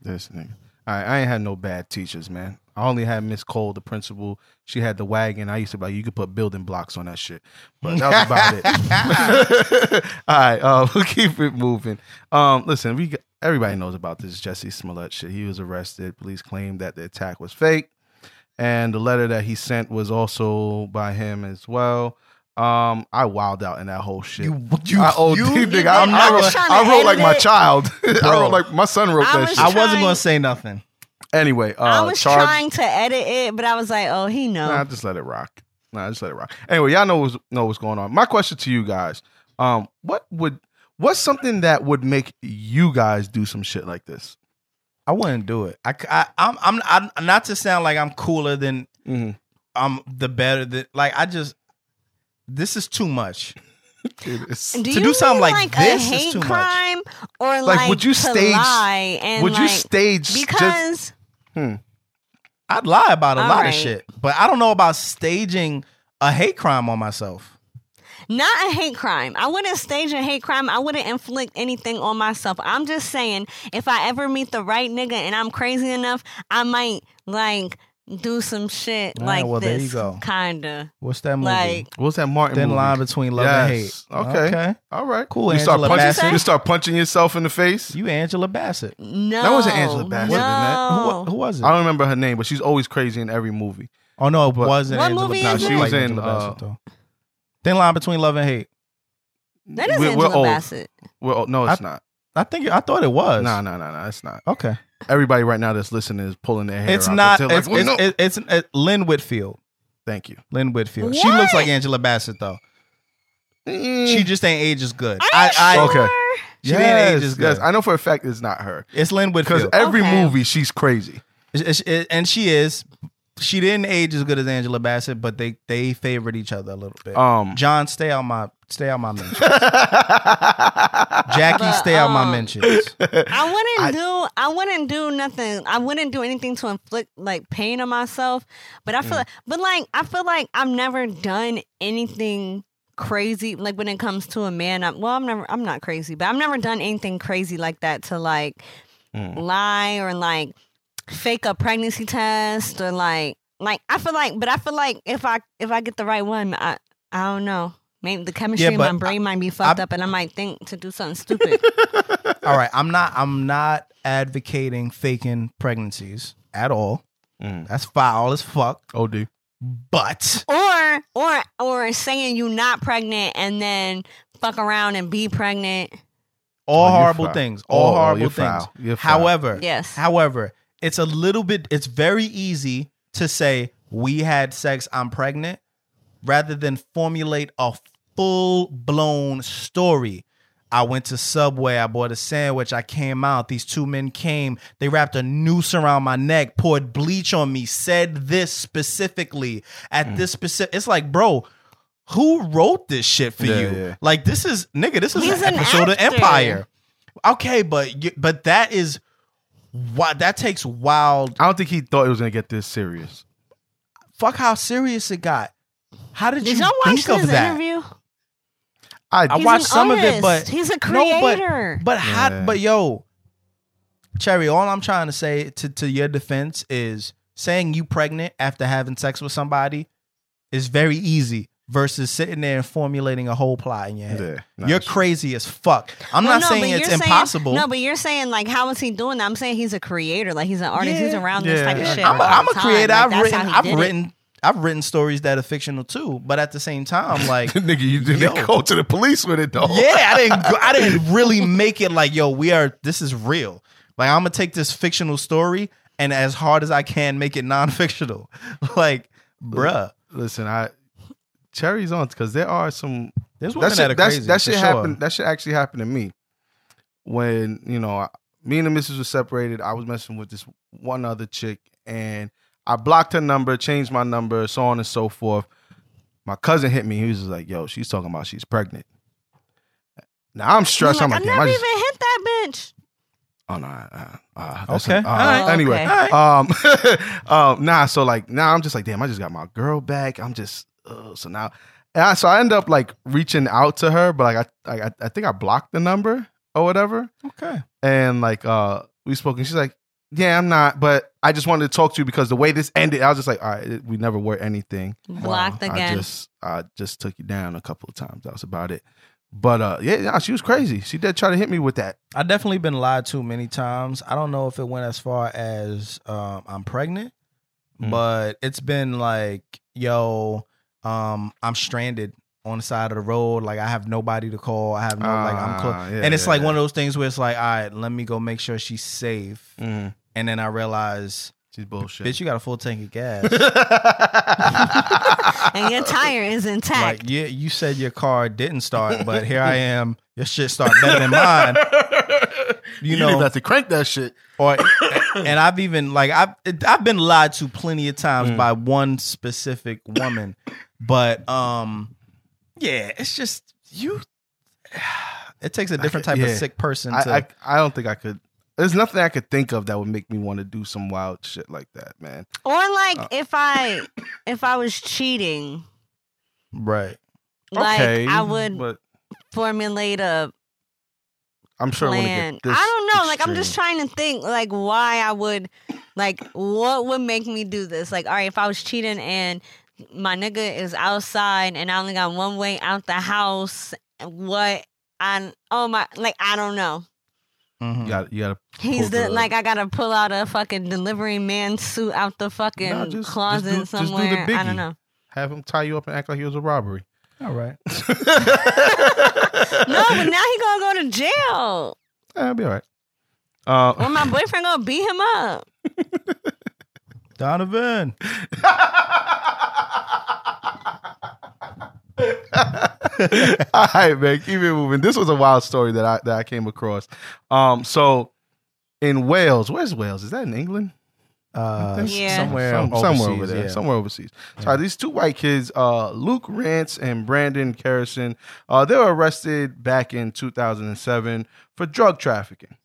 This nigga. All right, I ain't had no bad teachers, man. I only had Miss Cole, the principal. She had the wagon. I used to be like, you could put building blocks on that shit. But that was about it. [LAUGHS] All right, uh, [LAUGHS] we'll keep it moving. Um, listen, we got, everybody knows about this Jussie Smollett shit. He was arrested. Police claimed that the attack was fake, and the letter that he sent was also by him as well. Um, I wowed out in that whole shit. You, you, I OD, you- nigga. I'm I, I, wrote, I wrote like edit my it. child. [LAUGHS] I wrote like my son wrote I that was shit. I wasn't gonna say nothing. Anyway, uh, I was charge- trying to edit it but I was like oh he know Nah, just let it rock. Nah, just let it rock. Anyway, y'all know what's, know what's going on. My question to you guys: Um, what would what's something that would make you guys do some shit like this? I wouldn't do it. I, I I'm, I'm I'm not to sound like I'm cooler than Mm-hmm. I'm the better that like I just this is too much. [LAUGHS] Do To do something like like this a is hate too much. crime or like, would you to stage- lie and would you like, stage just because I'd lie about a All lot right. of shit, but I don't know about staging a hate crime on myself. not a hate crime. I wouldn't stage a hate crime. I wouldn't inflict anything on myself. I'm just saying if I ever meet the right nigga and I'm crazy enough, I might like do some shit All right, like well, there you this go. kinda. What's that movie? Like what's that Martin Thin movie? line between love and hate. Okay. Okay. All right, Cool, You start Angela punching. Bassett. You start punching yourself in the face. You Angela Bassett. no. That wasn't Angela Bassett, No. isn't that? Who, who was it? I don't remember her name, but she's always crazy in every movie. oh no, it But- wasn't What Angela movie Bassett. is Nah, it? she was in. Angela Uh, Bassett, though. Thin line between love and hate. That is we're, Angela we're old. Bassett. Well, no, it's not. I think I thought it was. No, no, no, no, it's not. Okay. Everybody right now that's listening is pulling their hair. It's out. not. They're like, It's "Well, it's, no." it's, it's, it's Lynn Whitfield. Thank you. Lynn Whitfield. She looks like Angela Bassett though. Mm. She just ain't age as good. I, you I sure? Okay. She didn't age as good. yes. I know for a fact it's not her It's Lynn Whitfield. because every Okay. movie she's crazy. It's- it's- and she is. She didn't age as good as Angela Bassett, but they they favored each other a little bit. Um, John, stay out my stay out my mentions. [LAUGHS] Jackie, But, stay out my um, mentions. I wouldn't I- do I wouldn't do nothing. I wouldn't do anything to inflict like pain on myself. But I Mm. feel like but like I feel like I've never done anything crazy like when it comes to a man. I'm, well, I'm never I'm not crazy, but I've never done anything crazy like that to like Mm. lie or like fake a pregnancy test or like like I feel like but I feel like if I if I get the right one, I I don't know. Maybe the chemistry in my but brain might be fucked I- up and I might think to do something [LAUGHS] stupid. all right, I'm not I'm not advocating faking pregnancies at all. Mm. That's foul as fuck. OD. But or or or saying you not pregnant and then fuck around and be pregnant. all Oh, horrible foul. things. Oh, All oh, horrible you're things. foul. You're foul. However, Yes. However, it's a little bit it's very easy to say we had sex, I'm pregnant, rather than formulate a full blown story. I went to Subway, I bought a sandwich, I came out, these two men came, they wrapped a noose around my neck, poured bleach on me, said this specifically at Mm. this specific it's like, bro, who wrote this shit for Yeah, you? yeah. Like this is nigga, this is He's an an episode of. Empire. Okay, but but that is why that takes wild. I don't think he thought it was gonna get this serious. Fuck how serious it got. How did, Did you y'all watch think of his that? interview? I, I watched an some of it, but he's a No, but- creator. But how? But yo, Cherry, all I'm trying to say to to your defense is saying you pregnant after having sex with somebody is very easy versus sitting there and formulating a whole plot in your head. Yeah, nah, You're it's- crazy as fuck. I'm Well, not no, saying it's you're saying- impossible. no, but you're saying like, how is he doing that? I'm saying he's a creator. Like he's an artist. He's Yeah. around this type of shit. I'm a, all I'm a creator. Like, I've that's written. I've did it. written. I've written stories that are fictional too, but at the same time, [LAUGHS] like, nigga, you didn't Yo. go to the police with it though. yeah, I didn't. go- I didn't [LAUGHS] really make it like, yo, we are. This is real. Like, I'm gonna take this fictional story and as hard as I can make it non-fictional. [LAUGHS] Like, bruh, Listen, I cherries on because there are some there's women that that, shit, are crazy. that for shit sure. happened. That shit actually happened to me when you know I- me and the missus were separated. I was messing with this one other chick, and I blocked her number, changed my number, so on and so forth. My cousin hit me. He was just like, "Yo, she's talking about she's pregnant." Now I'm stressed. like, I'm like, damn, never I even hit that bitch. Oh no. Uh, uh, that's Okay. uh, All right. Anyway, Okay. um, [LAUGHS] um, nah. So like now I'm just like, damn, I just got my girl back. I'm just uh, so now. And I, so I end up like reaching out to her, but like I, I, I think I blocked the number or whatever. Okay. and like uh we spoke and she's like yeah i'm not but i just wanted to talk to you because the way this ended i was just like all right we never were anything Blocked i again. just i just took you down a couple of times that was about it but uh yeah nah, she was crazy she did try to hit me with that I definitely been lied to many times. I don't know if it went as far as um, I'm pregnant, Mm. but it's been like, yo, um, I'm stranded on the side of the road. Like I have nobody to call. I have no like I'm close. Ah, yeah, and it's yeah, like yeah. one of those things where it's like, all right, let me go make sure she's safe. Mhm. And then I realize, she's bullshit bitch, you got a full tank of gas. [LAUGHS] and your tire is intact. like, yeah, you said your car didn't start, but here I am. Your shit start better than mine. [LAUGHS] You you know, didn't to crank that shit or [LAUGHS] and I've even like I've I've been lied to plenty of times Mm. by one specific woman, but um, yeah, it's just you. [SIGHS] It takes a different type yeah. of sick person to. I, I i don't think i could there's nothing i could think of that would make me want to do some wild shit like that man or like Uh. if I [COUGHS] if I was cheating, right. like okay I would but formulate a i'm sure I plan. want to get this I don't know. Like I'm just trying to think like why I would like what would make me do this. Like all right, if I was cheating and my nigga is outside and I only got one way out the house, what I oh my like I don't know. Mhm. you got you got to He's the the- like I gotta pull out a fucking delivery man suit out the fucking Nah, just- just closet do- just do the somewhere. I don't know. have him tie you up and act like he was a robbery. All right. [LAUGHS] [LAUGHS] No, but now he gonna go to jail. I'll be all right. Uh, Or my [LAUGHS] boyfriend gonna beat him up. Donovan. [LAUGHS] all right, man, keep it moving. This was a wild story that I that I came across. Um, so in Wales, where's Wales? Is that in England? Uh, Yeah. somewhere, Some- somewhere over overseas, there, yeah. somewhere overseas. So these two white kids, uh, Luke Rance and Brandon Kerrison, uh, they were arrested back in 2007 for drug trafficking.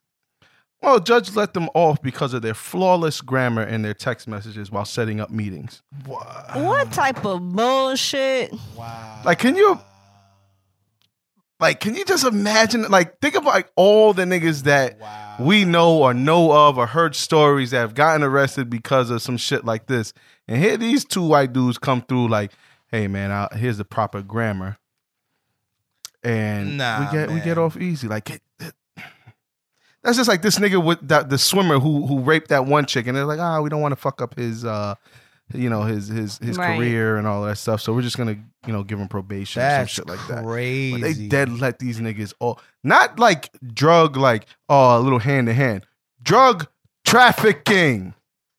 Well, judge let them off because of their flawless grammar in their text messages while setting up meetings. What type of bullshit? Wow. Like, can you, like, can you just imagine? Like, think of like all the niggas that Wow. we know or know of or heard stories that have gotten arrested because of some shit like this. And here these two white dudes come through like, hey man, I, here's the proper grammar. And Nah, we get we get off easy. Like that's just like this nigga with that the swimmer who who raped that one chick, and they're like, ah, we don't want to fuck up his uh you know his his his Right. career and all that stuff. So we're just gonna you know give him probation or some shit like that. crazy. But they dead let these niggas all not like drug like oh a little hand to hand drug trafficking.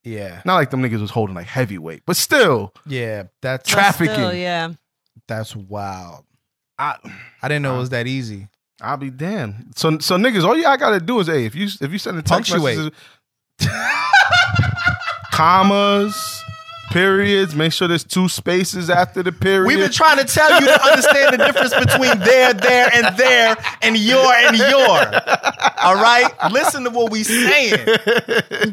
Yeah. Not like them niggas was holding like heavyweight, but still Yeah. That's But Trafficking. still, yeah. that's wild. I I didn't know it was that easy. I'll be damned. So so niggas, all you I gotta do is hey if you if you send a text Punctuate. messages, [LAUGHS] commas, periods, make sure there's two spaces after the period. We've been trying to tell you to understand the difference between there, there, and there, and your and your. All right, listen to what we saying.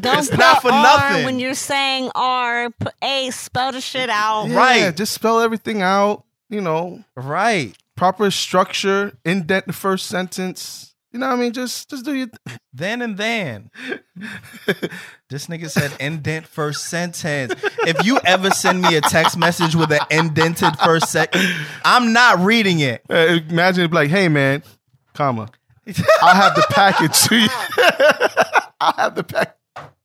Don't It's put not for R nothing. when you're saying R. Put A. Spell the shit out. Yeah, Right. Just spell everything out. You know, Right. proper structure, indent the first sentence. You know what I mean? Just just do your [LAUGHS] Then and then. [LAUGHS] This nigga said indent first sentence. If you ever send me a text message with an indented first sec, I'm not reading it. Uh, imagine it be like, hey man, comma. I'll have the package to you. [LAUGHS] I'll have the package.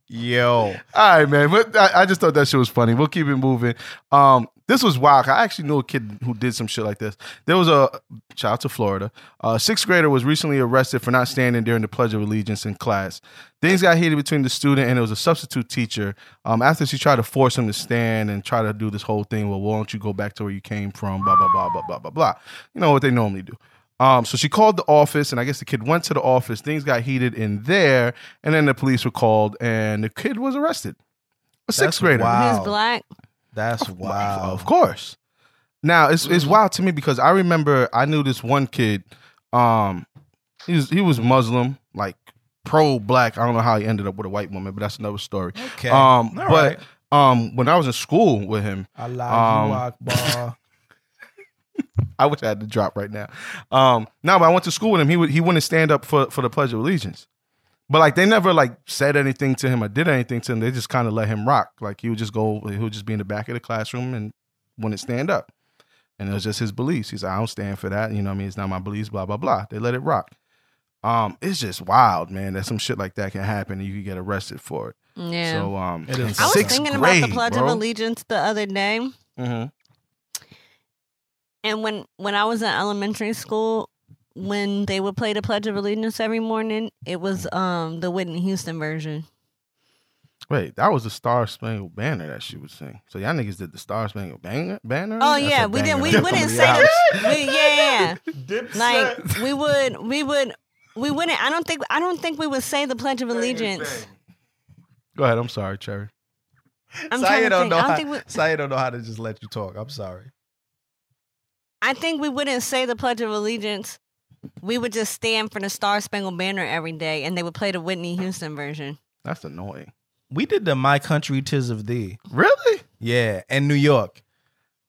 Yo. All right, man. But I, I just thought that shit was funny. We'll keep it moving. Um, this was wild. I actually knew a kid who did some shit like this. There was a shout out to Florida. A sixth grader was recently arrested for not standing during the Pledge of Allegiance in class. Things got heated between the student and it was a substitute teacher. Um, after she tried to force him to stand and try to do this whole thing, well, why don't you go back to where you came from? Blah blah blah blah blah blah blah. You know what they normally do. Um, so she called the office, and I guess the kid went to the office. Things got heated in there, and then the police were called, and the kid was arrested. A sixth That's grader. wild. He's black. That's wow. Of course. Now it's Mm-hmm. it's wild to me because I remember I knew this one kid. Um, He was he was Muslim, like pro black. I don't know how he ended up with a white woman, but that's another story. Okay. Um, All but right. um, when I was in school with him, Allah um, Akbar. [LAUGHS] I wish I had to drop right now. Um, no, but I went to school with him. He would he wouldn't stand up for for the Pledge of Allegiance. But like they never like said anything to him or did anything to him. They just kind of let him rock. Like he would just go, he would just be in the back of the classroom and wouldn't stand up. And it was just his beliefs. He's like, I don't stand for that. You know what I mean? It's not my beliefs, blah, blah, blah. They let it rock. Um, it's just wild, man, that some shit like that can happen and you can get arrested for it. Yeah. So um It is in I was sixth thinking grade, about the Pledge bro. of Allegiance the other day, Mm-hmm. and when when I was in elementary school, when they would play the Pledge of Allegiance every morning, it was um the Whitney Houston version. Wait, that was the Star Spangled Banner that she would sing. So y'all niggas did the Star Spangled Banner? banner? Oh That's yeah, we didn't. We That's wouldn't say y'all. the. We, yeah, yeah. [LAUGHS] Like we would, we would, we wouldn't. I don't think. I don't think we would say the Pledge of Allegiance. Go ahead. I'm sorry, Cherry. I'm Saya trying to don't think. know I don't how, think we. Saya don't know how to just let you talk. I'm sorry. I think we wouldn't say the Pledge of Allegiance. We would just stand for the Star Spangled Banner every day, and they would play the Whitney Houston version. That's annoying. We did the My Country Tis of Thee. Really? Yeah, in New York.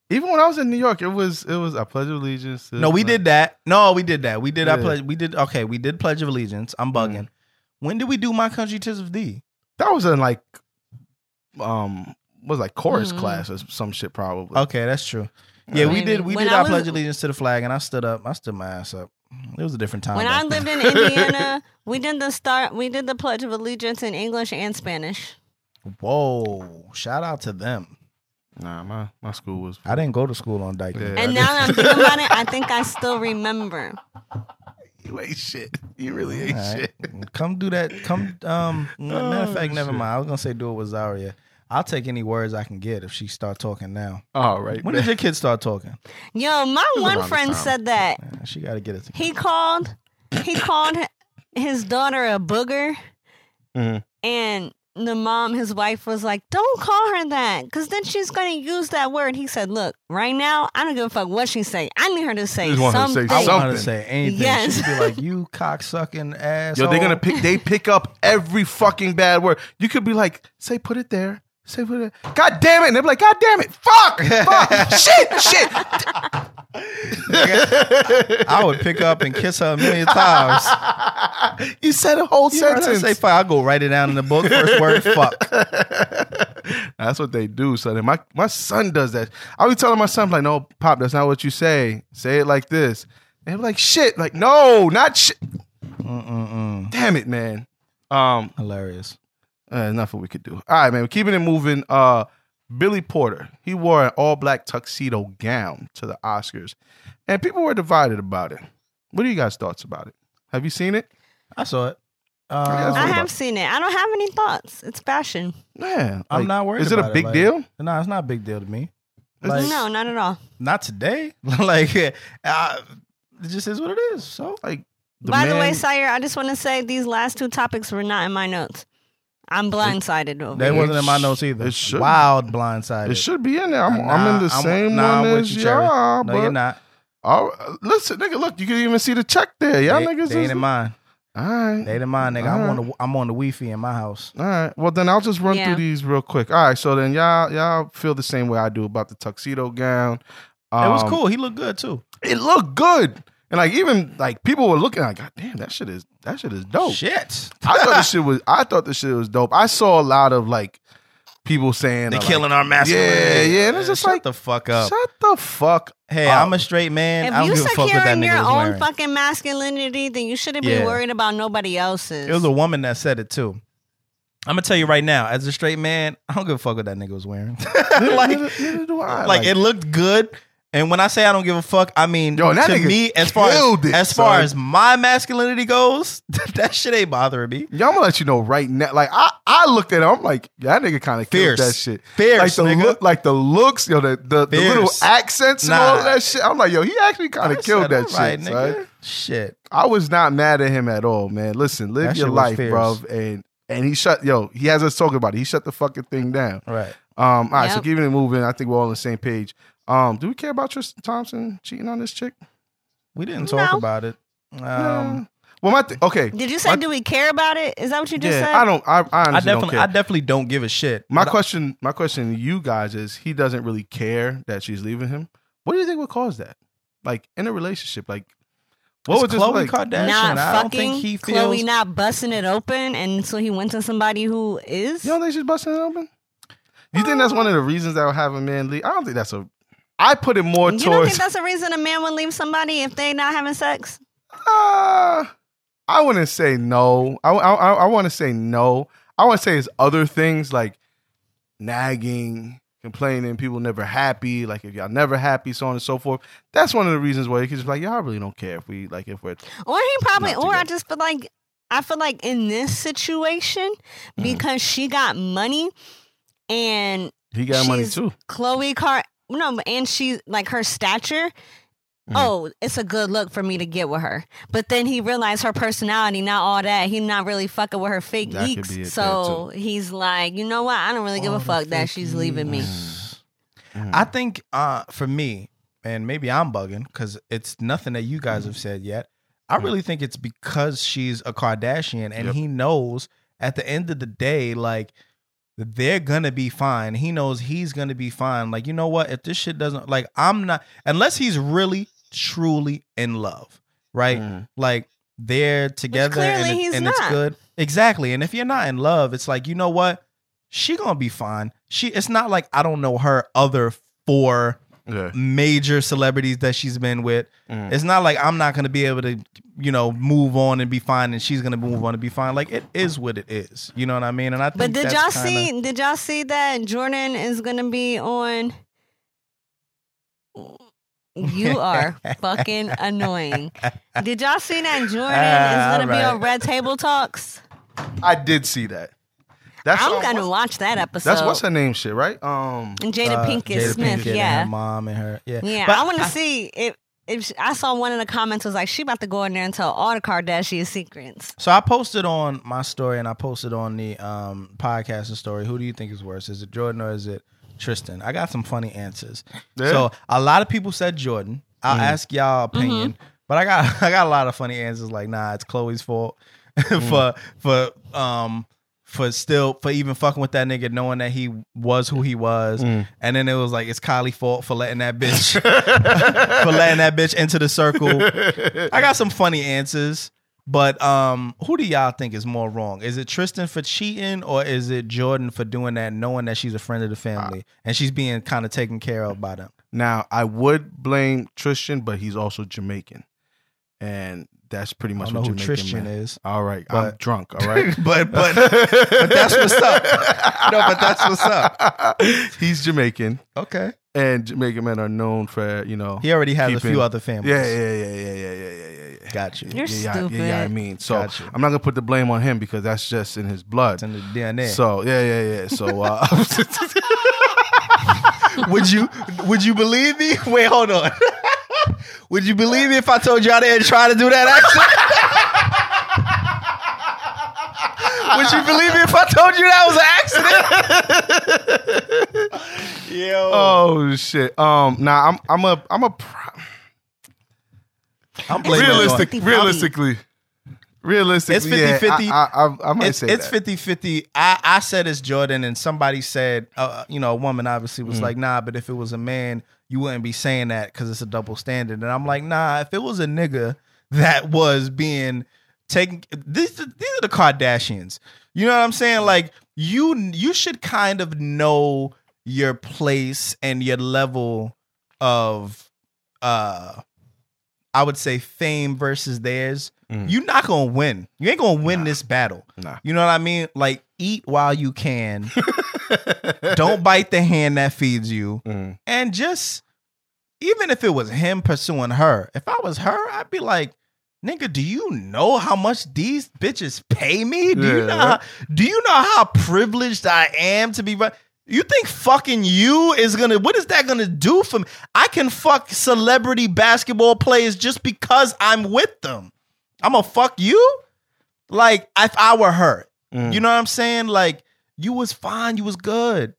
Even when I was in New York, it was it was I pledge of allegiance. No, we the- did that. No, we did that. We did our Yeah. pledge. We did okay. We did Pledge of Allegiance. I'm bugging. When did we do My Country Tis of Thee? That was in like, um, was like chorus Mhm. class or some shit probably. Okay, that's true. Yeah, we did. We When did I our was- Pledge of Allegiance to the flag, and I stood up. I stood my ass up. It was a different time. When I then. lived in [LAUGHS] Indiana, we did the start. We did the Pledge of Allegiance in English and Spanish. Whoa! Shout out to them. Nah, my my school was. I didn't go to school on Dyke. Yeah. And now that I'm thinking about it, I think I still remember. [LAUGHS] You ain't shit. You really ain't All right. shit. Come do that. Come. Um. [LAUGHS] matter of Oh, fact, never mind. I was gonna say do it with Zaria. I'll take any words I can get if she start talking now. All right. When did your kids start talking? Yo, my one friend said that She got to get it. Together. he called he called his daughter a booger, Mhm. and the mom, his wife, was like, "Don't call her that, because then she's gonna use that word." He said, "Look, right now, I don't give a fuck what she say. I need her to say just want her to say something." I want her to something. say anything. Yes. She'd be like, "You cocksucking ass." Yo, they're gonna pick. They pick up every fucking bad word. You could be like, say, put it there. Say, it. God damn it! And they're like, God damn it! Fuck! Fuck! [LAUGHS] shit! Shit! [LAUGHS] I would pick up and kiss her a million times. you said a whole You sentence. say fuck. I'll go write it down in the book. First word, fuck. [LAUGHS] That's what they do. So then my my son does that. I was telling my son like, no, pop, that's not what you say. Say it like this. And he'd be like, shit. Like, no, not shit. Mm-mm-mm. Damn it, man. Um, Hilarious. Uh, enough what we could do. All right, man. We're keeping it moving. Uh, Billy Porter. He wore an all black tuxedo gown to the Oscars, and people were divided about it. What are you guys' thoughts about it? Have you seen it? I saw it. that's Um, I have seen it. I don't have any thoughts. It's fashion. Man, I'm not worried. Is it a about big Like, deal? No, it's not a big deal to me. Like, no, not at all. Not today. [LAUGHS] like, uh, it just is what it is. So Like, the By the way, Syer, I just want to say these last two topics were not in my notes. I'm blindsided over that here. wasn't in my notes either. It should- Wild blindsided. it should be in there. I'm, I'm in the I'm- same nah, I'm one with as you, Cherry. y'all. No, but you're not. Oh, listen, nigga, look, you can even see the check there. Y'all they, niggas they ain't is in mine. all right. They ain't in mine, nigga. I'm All on the I'm on the Wi-Fi in my house. All right. Well, then I'll just run Yeah. through these real quick. All right. So then y'all y'all feel the same way I do about the tuxedo gown. it was Um, cool. He looked good too. It looked good, and like even like people were looking like, God damn, that shit is that shit is dope. Shit. I thought this [LAUGHS] shit was I thought this shit was dope. I saw a lot of like people saying They uh, like, killing our masculinity. Yeah, yeah, and it's just Shut like- the fuck up. Shut the fuck. hey, up. I'm a straight man. If I don't you give a fuck what that securing nigga your was own wearing. fucking masculinity, then you shouldn't be worried about nobody else's. It was a woman that said it too. I'm gonna tell you right now, as a straight man, I don't give a fuck what that nigga was wearing. [LAUGHS] like, neither, neither do I. like it looked good. And when I say I don't give a fuck, I mean Yo, that to nigga me, as far as, it, as far son. as my masculinity goes, [LAUGHS] that shit ain't bothering me. Y'all gonna let you know right now. Like I, I looked at him. I'm like, that nigga kind of killed Fierce. that shit. Fierce, like the nigga. look, like the looks, yo, the the, the little accents and Nah. all that shit. I'm like, yo, he actually kind of killed that all right, shit. nigga. Shit. I was not mad at him at all, man. Listen, live That your life, bro. And and he shut, yo, he has us talking about it. He shut the fucking thing down. Right. Um, all right, so Yep. keeping it moving. I think we're all on the same page. Um, do we care about Tristan Thompson cheating on this chick? We didn't talk No. about it. Um, Nah. Well, my th- okay. Did you say my, do we care about it? Is that what you just yeah, said? I don't. I, I honestly I don't definitely, care. I definitely don't give a shit. my But I- question, my question to you guys is: He doesn't really care that she's leaving him. What do you think would cause that? Like in a relationship, like what it's would this Khloe like? Kardashian. not I don't fucking think he feels. Khloe not busting it open, and so he went to somebody who is. You don't think she's busting it open? You think that's one of the reasons that will have a man leave? I don't think that's a. I put it more you don't think that's a reason a man would leave somebody if they not having sex? Uh, I wouldn't say no. I I, I want to say no. I want to say it's other things like nagging, complaining, people never happy. Like if y'all never happy, so on and so forth. That's one of the reasons why you can just be like, y'all really don't care if we like if we're. Or he probably, or I just feel like I feel like in this situation because she got money and He got money too. Khloe Car no, and she like her stature. Mm. Oh, it's a good look for me to get with her. But then he realized her personality, not all that. He not really fucking with her fake That geeks. be it there, So he's like, you know what? I don't really give a fuck that she's leaving me. Mm. I think uh, for me, and maybe I'm bugging because it's nothing that you guys mm-hmm. have said yet. I mm-hmm. really think it's because she's a Kardashian and Yep. he knows at the end of the day, like they're gonna be fine. He knows he's gonna be fine. Like, you know what? If this shit doesn't like I'm not unless he's really truly in love, right? Mhm. Like they're together clearly and, it- and it's good. Exactly. And if you're not in love, it's like, you know what? She gonna be fine. She it's not like I don't know her other four Yeah. major celebrities that she's been with. Mhm. It's not like I'm not gonna be able to, you know, move on and be fine, and she's gonna move on and be fine. Like it is what it is. You know what I mean? And I think But did y'all kinda- see? Did y'all see that Jordyn is gonna be on? You [LAUGHS] are fucking annoying. Did y'all see that Jordyn Ah, is gonna be on Red Table Talks? I did see that. That's I'm gonna watch that episode. That's what's her name shit, right? Um and Jada uh, Pinkett Jada Smith. Pinkett and yeah, her mom and her. Yeah, yeah. But I want to see if if she- I saw one in the comments was like she about to go in there and tell all the Kardashian secrets. So I posted on my story and I posted on the um podcasting story. Who do you think is worse? Is it Jordyn or is it Tristan? I got some funny answers. Yeah. So a lot of people said Jordyn. I'll ask y'all opinion, but I got [LAUGHS] I got a lot of funny answers. Like, nah, it's Khloe's fault [LAUGHS] for for um for still for even fucking with that nigga, knowing that he was who he was, and then it was like it's Kylie fault for letting that bitch [LAUGHS] for letting that bitch into the circle. I got some funny answers. But um, who do y'all think is more wrong? Is it Tristan for cheating, or is it Jordyn for doing that, knowing that she's a friend of the family and she's being kind of taken care of by them? Now, I would blame Tristan, but he's also Jamaican. And that's pretty much what Jamaican Christian man. is. All right, but, I'm drunk. All [LAUGHS] right, but [LAUGHS] but but that's what's up. No, but that's what's up. [LAUGHS] He's Jamaican. Okay. And Jamaican men are known for you know. He already has keeping, a few other families. Yeah, yeah, yeah, yeah, yeah, yeah, yeah. Got you. You're yeah, stupid. Yeah, yeah, I mean, so I'm not gonna put the blame on him because that's just in his blood. It's in the DNA. So yeah, yeah, yeah. So. Uh, would you would you believe me? Wait, hold on. [LAUGHS] would you believe me if I told you I didn't try to do that accident? [LAUGHS] would you believe me if I told you that was an accident? [LAUGHS] Yo, oh shit. Um, now I'm I'm a I'm a pr- I'm blaming it on- realistic 50-50. realistically. Realistically, It's 50-50. Yeah, I, I, I, I might it's say it's that. 50 50 I, I said it's jordyn and somebody said uh, you know a woman obviously Mm. was like nah but if it was a man you wouldn't be saying that because it's a double standard. And i'm like nah if it was a nigga [LAUGHS] that was being taken these, these are the kardashians. You know what i'm saying? Like you you should kind of know your place and your level of uh i would say fame versus theirs Mm. you're not gonna win you ain't gonna win this battle Nah. you know what I mean? Like eat while you can. [LAUGHS] Don't bite the hand that feeds you. Mm. And just even if it was him pursuing her, if I was her, I'd be like, nigga, do you know how much these bitches pay me? Do you know how, do you know how privileged I am to be ru- you think fucking you is gonna what is that gonna do for me? I can fuck celebrity basketball players just because I'm with them. I'm gonna fuck you? Like if I were her. Mm. You know what I'm saying? Like you was fine, you was good.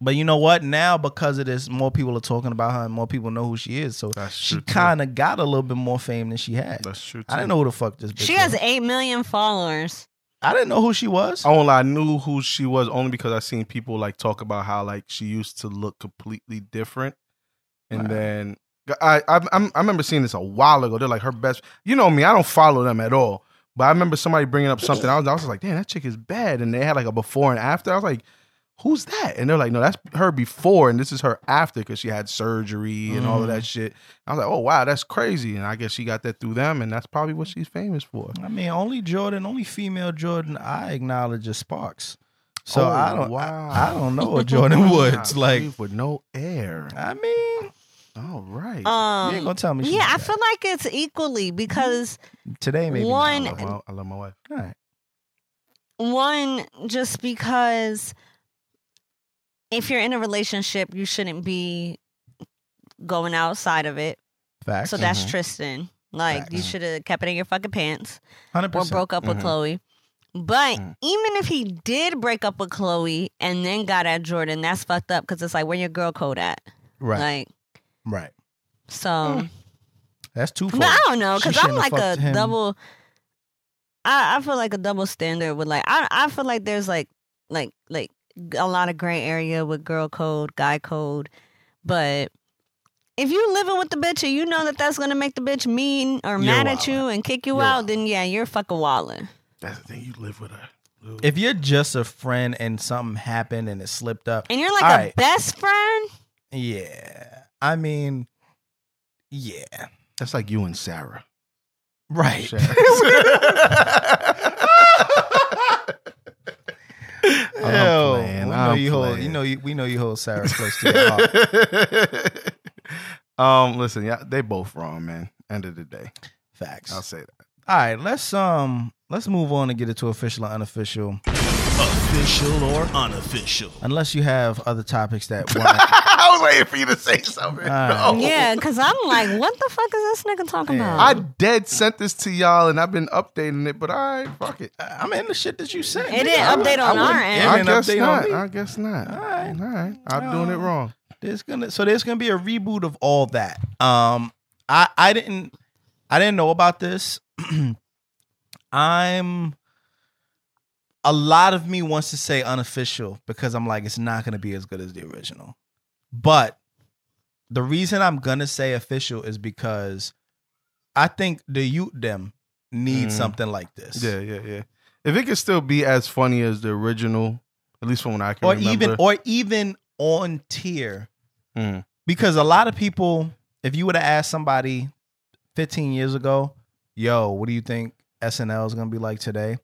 But you know what? Now because of this, more people are talking about her and more people know who she is. So That's she kind of got a little bit more fame than she had. That's true. I didn't know who the fuck this bitch She was. has eight million followers. I didn't know who she was. I won't lie, I knew who she was only because I seen people like talk about how like she used to look completely different, and Right. then I I I remember seeing this a while ago. They're like her best. You know me, I don't follow them at all. But I remember somebody bringing up something. I was I was like, damn, that chick is bad. And they had like a before and after. I was like, who's that? And they're like, no, that's her before, and this is her after because she had surgery and all of Mm. that shit. I was like, oh wow, that's crazy. And I guess she got that through them, and that's probably what she's famous for. I mean, only Jordan, only female Jordan I acknowledge is Sparks. So Oh, I don't, wow. I, I don't know a Jordyn [LAUGHS] Woods. Like, with no air. I mean, All right. Um, you ain't gonna tell me. yeah, I bad. feel like it's equally because today maybe. one- I love, my, I love my wife. All right. one just because if you're in a relationship, you shouldn't be going outside of it. Facts. So that's Mhm. Tristan. Like you should have kept it in your fucking pants 100%. or broke up with Mhm. Khloe. But Mm. even if he did break up with Khloe and then got at Jordyn, that's fucked up because it's like where your girl code at. Right. Like right. so. That's too. But I don't know because I'm like a him. double. I I feel like a double standard with like I I feel like there's like like like a lot of gray area with girl code, guy code, but if you living with the bitch and you know that that's gonna make the bitch mean or You're mad at you and kick you You're out, then yeah, you're fucking wildin'. That's the thing. You live with her. Ooh. If you're just a friend and something happened and it slipped up, And you're like All a right. best friend. yeah. I mean, yeah. That's like you and Sarah. Right. [LAUGHS] [LAUGHS] Yo, playing, we know I'm you hold. playing. You know you. We know you hold Sarah [LAUGHS] close to your heart. [LAUGHS] um, listen, yeah, they both wrong, man. End of the day, Facts. I'll say that. All right, let's um let's move on and get it to official or unofficial. Official or unofficial? Unless you have other topics that [LAUGHS] want. I was waiting for you to say something. Ah. No. Yeah, because I'm like, what the fuck is this nigga talking Yeah. about? I dead sent this to y'all, and I've been updating it, but all right, fuck it. I'm in the shit that you said. It didn't I update I on our end. I didn't guess not. I guess not. All right. All right. I'm doing it wrong. There's gonna so there's gonna be a reboot of all that. Um, I I didn't I didn't know about this. [CLEARS THROAT] I'm a lot of me wants to say unofficial because I'm like it's not gonna be as good as the original, but the reason I'm gonna say official is because I think the youth them need Mm. something like this. Yeah, yeah, yeah. If it could still be as funny as the original, at least from what I can or remember. even or even on tier Mm. because a lot of people if you would have asked somebody 15 years ago yo what do you think snl is going to be like today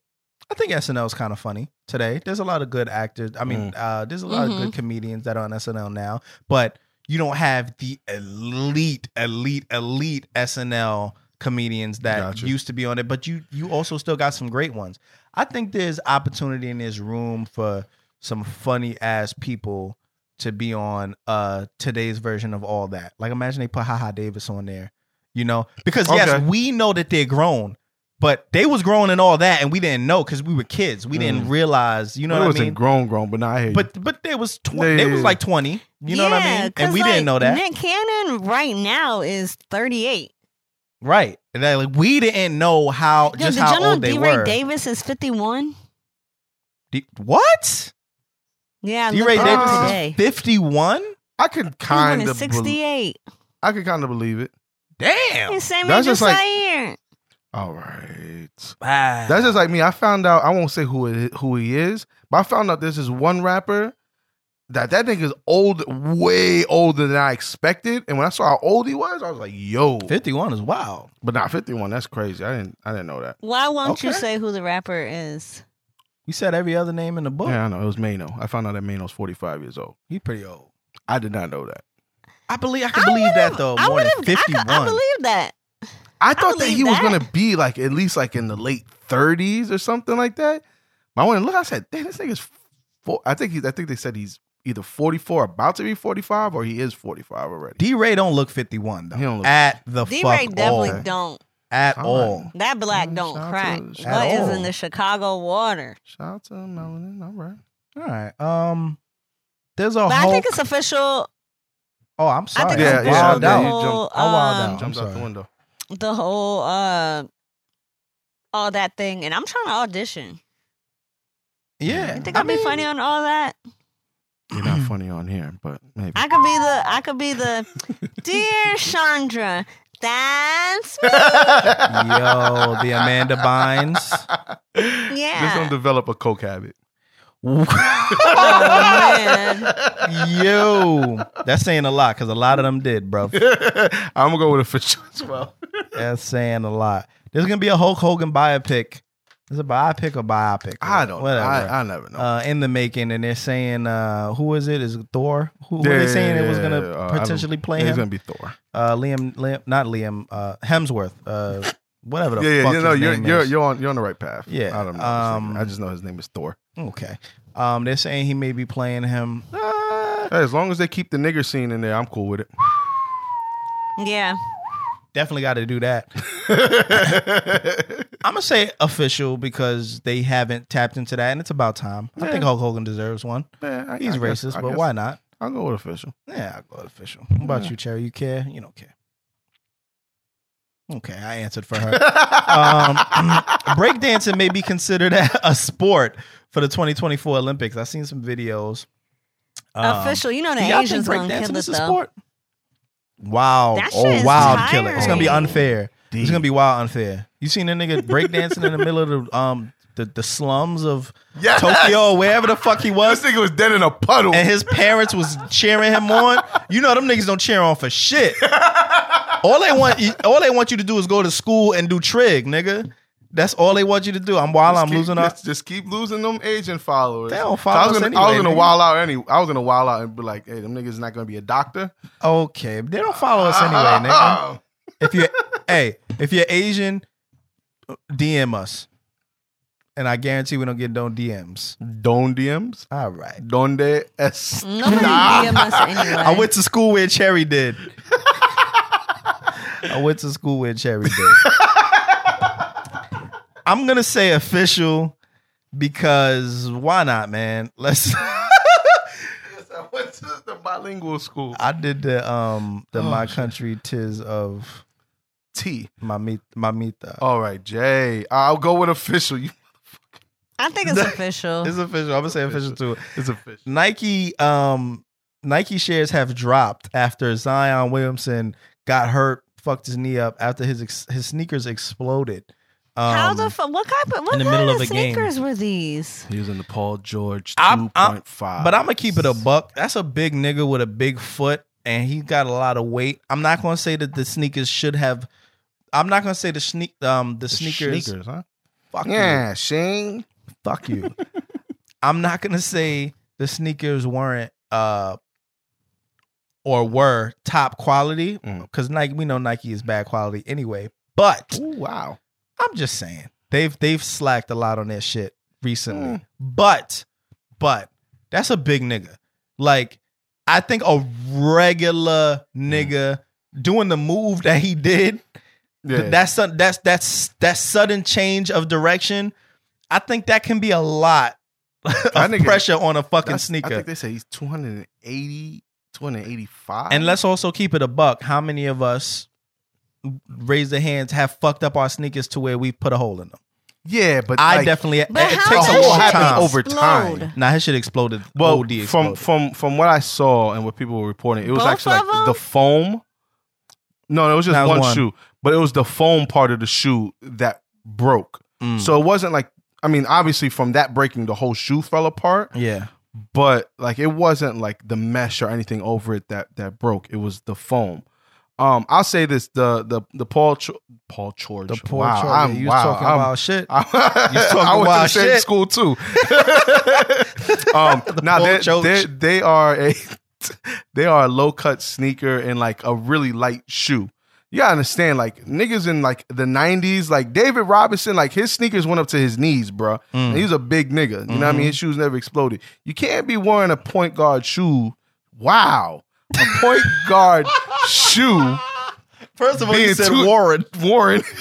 i think snl is kind of funny today there's a lot of good actors i mean uh, there's a lot of good comedians that are on snl now but you don't have the elite elite elite snl comedians that Gotcha. used to be on it but you you also still got some great ones i think there's opportunity and there's room for some funny ass people to be on uh today's version of all that. Like imagine they put Haha Davis on there, you know? Because yes, we know that they're grown, but they was growing and all that, and we didn't know because we were kids. We didn't mm. realize, you know But it what I wasn't mean? grown, grown, but not I hear you. But but they was tw- Yeah, they yeah, was yeah. like twenty. You know what I mean? mean? 'cause, And we like, didn't know that, Nick Cannon right now is 38. right? And that, like we didn't know how Yo, just did how know old they D. Ray were. Davis is 51? D- what? Yeah, I D. looked Ray it up Davis today. is fifty one. I could He kind was of, 68. I could kind of believe it. Damn. He's same That's age as just like- Zaire. All right. Wow. That's just like me. I found out. I won't say who it, who he is, but I found out there's this one rapper that that nigga's old, way older than I expected. And when I saw how old he was, I was like, "Yo!" fifty one is wild. But not 51. That's crazy. I didn't. I didn't know that. Why won't you say who the rapper is? You said every other name in the book. Yeah, I know. It was Mano. I found out that Mano's 45 years old. He's pretty old. I did not know that. I believe I can believe that though. I More than would've- I fifty I, believe that. I thought that believe he was gonna be like at least like in the late 30s or something like that. But I went and look. I said, "Damn, this nigga's." Four, I think he's. I think they said he's either 44, about to be 45, or he is 45 already. D Ray don't look fifty one though. He don't look- at the D. Ray definitely all. don't. At All all. right. That black Mm, don't shout crack. to- What shout is in the Chicago water? Shout out to Melanin. All right. All right. Um there's a But I think it's official. oh, I'm I sorry. think Yeah, it's yeah, Wild yeah, out. you the whole, jumped- I wild um, out. Jumps I'm out the window. The whole uh all that thing and I'm trying to audition. Yeah, You think I I'd be mean, funny on all that? You're not funny on here, but maybe. I could be the I could be the [LAUGHS] Dear Chandra, that's me. Yo, the Amanda Bynes. [LAUGHS] Yeah. Just Yeah. don't develop a coke habit. Oh man. [LAUGHS] Yo, that's saying a lot because a lot of them did, bro. I'm gonna go with official as well. [LAUGHS] That's saying a lot. There's gonna be a Hulk Hogan biopic. Is it biopic or biopic? I don't. Whatever. I, I never know. uh, in the making, and they're saying, uh, who is it? Is it Thor? Who, who are they Yeah, saying it was gonna yeah, uh, I don't- potentially play It's gonna be Thor. uh, Liam, Liam, not Liam, uh, Hemsworth, uh, whatever the Yeah, yeah. fuck You know, his you're name you're is. you're on you're on the right path. Yeah, I don't know. um, I just know his name is Thor. okay. Um, they're saying he may be playing him. Uh, Hey, as long as they keep the nigger scene in there, I'm cool with it. Yeah. definitely got to do that. [LAUGHS] I'm gonna say official because they haven't tapped into that, and it's about time. I think Hulk Hogan deserves one. Man, I- He's I racist, I but guess why not? I'll go with official. Yeah, I'll go with official. What about you, Cherry? You care? You don't care. Okay, I answered for her. um, [CLEARS THROAT] breakdancing may be considered a sport for the 2024 Olympics. I've seen some videos. Um, Official. You know the do y'all Asians think gonna breakdancing kill it is a though. sport? Wow. That shit Oh, is wild killer. It's gonna be tiring. unfair. It's gonna be wild unfair. You seen a nigga breakdancing in the middle of the um the, the slums of Yes! Tokyo wherever the fuck he was. This nigga was dead in a puddle. and his parents was cheering him on. You know them niggas don't cheer on for shit. [LAUGHS] All they want, all they want you to do is go to school and do trig, nigga. That's all they want you to do. I'm while Just I'm keep- losing off. just keep losing them Asian followers. They don't So follow I was us gonna, I was gonna wild out any. I was gonna wild out and be like, "Hey, them niggas not gonna be a doctor." Okay, they don't follow us anyway, nigga. [LAUGHS] If you, hey, if you're Asian, DM us, and I guarantee we don't get no DMs. Don DMs. All right. Donde es? Nobody DM us anyway. I went to school where Cherry did. I went to school where Cherry did. I'm gonna say official because why not, man? Let's. [LAUGHS] I went to the bilingual school. I did the um the Oh, my shit. country tis of thee. mamita. mamita. All right, Jay. I'll go with official. You, I think it's [LAUGHS] official. It's official. I'm gonna say official too. it's official. Nike um Nike shares have dropped after Zion Williamson got hurt, fucked his knee up after his ex- his sneakers exploded. Um, How the fuck? What type of what in the kind middle of of a game. sneakers were these? He was in the Paul George I'm- two I'm- point five. but I'm gonna keep it a buck. That's a big nigga with a big foot, and he got a lot of weight. I'm not gonna say that the sneakers should have. I'm not gonna say the sneak um the, sneakers. sneakers, huh? Fuck you. Yeah, Shane. Fuck you. I'm not gonna say the sneakers weren't uh or were top quality Mm. because Nike we know Nike is bad quality anyway. But Ooh, wow. I'm just saying they've they've slacked a lot on their shit recently. Mm. But but that's a big nigga. Like I think a regular nigga doing the move that he did Yeah. that's that's that's that sudden change of direction. I think that can be a lot [LAUGHS] of nigga- pressure on a fucking That's- I sneaker. think they say he's 280, 285. And let's also keep it a buck. How many of us raise their hands have fucked up our sneakers to where we put a hole in them? yeah, but I like, definitely. But it how takes a does whole long happens time. over time. Now Nah, his shit exploded. Well, OD from exploded. from from what I saw and what people were reporting, it was Both actually like them? the foam. No, it was just That was one, one. shoe, but it was the foam part of the shoe that broke. Mm. So it wasn't like I mean, obviously from that breaking, the whole shoe fell apart. yeah, But like it wasn't like the mesh or anything over it that that broke. It was the foam. Um, I'll say this: the the the Paul Cho- Paul George. the poor wow, Charlie, I'm, you wow, talking I'm- about shit. [LAUGHS] I, talking I went to the same shit. school too. [LAUGHS] [LAUGHS] um, now Paul they George. they they are a they are a low cut sneaker and like a really light shoe. You gotta understand, like niggas in like the '90s, like David Robinson, like his sneakers went up to his knees, bro. And mm. he was a big nigga. You know what I mean? Mm-hmm. His shoes never exploded. You can't be wearing a point guard shoe. Wow, a point [LAUGHS] guard shoe. First of all, you said too- Warren. Warren. [LAUGHS]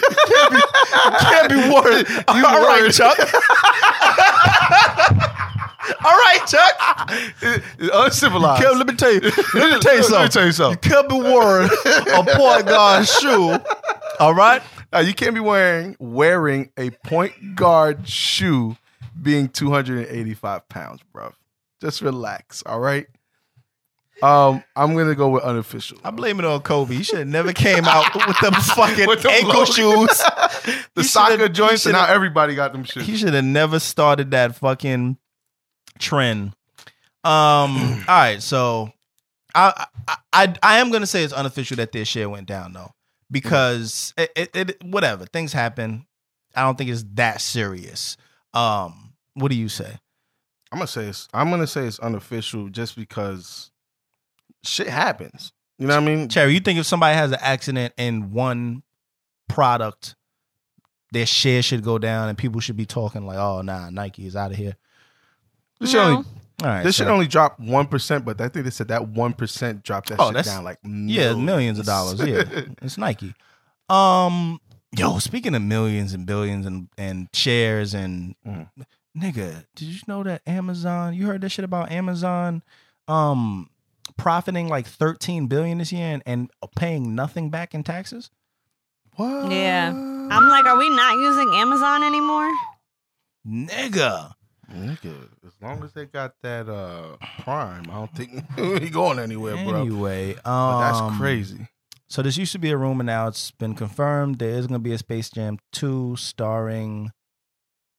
Can't be Warren. You all right, Warren. Chuck. [LAUGHS] all right, Chuck. uncivilized. Kev, let me tell you. [LAUGHS] Let me tell you Let me something. tell you something. You can't be wearing a point guard shoe. All right. Now, you can't be wearing wearing a point guard shoe being 285 pounds, bro. Just relax, all right? Um, I'm gonna go with unofficial. I blame it on Kobe. He should have never came out [LAUGHS] with them fucking With them ankle shoes. [LAUGHS] the He soccer joints, and now everybody got them shoes. He should have never started that fucking trend. Um. [CLEARS THROAT] all right. So, I, I I I am gonna say it's unofficial that their share went down though, because it, it, it whatever things happen. I don't think it's that serious. Um. What do you say? I'm gonna say it's. I'm gonna say it's unofficial just because shit happens. You know what I mean? Cherry, you think if somebody has an accident in one product, their share should go down and people should be talking like, "Oh, nah, Nike is out of here." This should No. only All right, this so- should only drop one percent, but I think they said that one percent dropped that Oh, shit that's- down like yeah, millions of dollars. Yeah, [LAUGHS] it's Nike. Um, yo, speaking of millions and billions and and shares and Mhm. nigga, did you know that Amazon? You heard that shit about Amazon? Um, profiting like thirteen billion this year and, and paying nothing back in taxes. What? Yeah. I'm like, are we not using Amazon anymore? Nigga, Nigga, as long as they got that uh prime, I don't think [LAUGHS] he going anywhere, bro. Anyway, um, But that's crazy. So this used to be a rumor. Now it's been confirmed. There is going to be a Space Jam two starring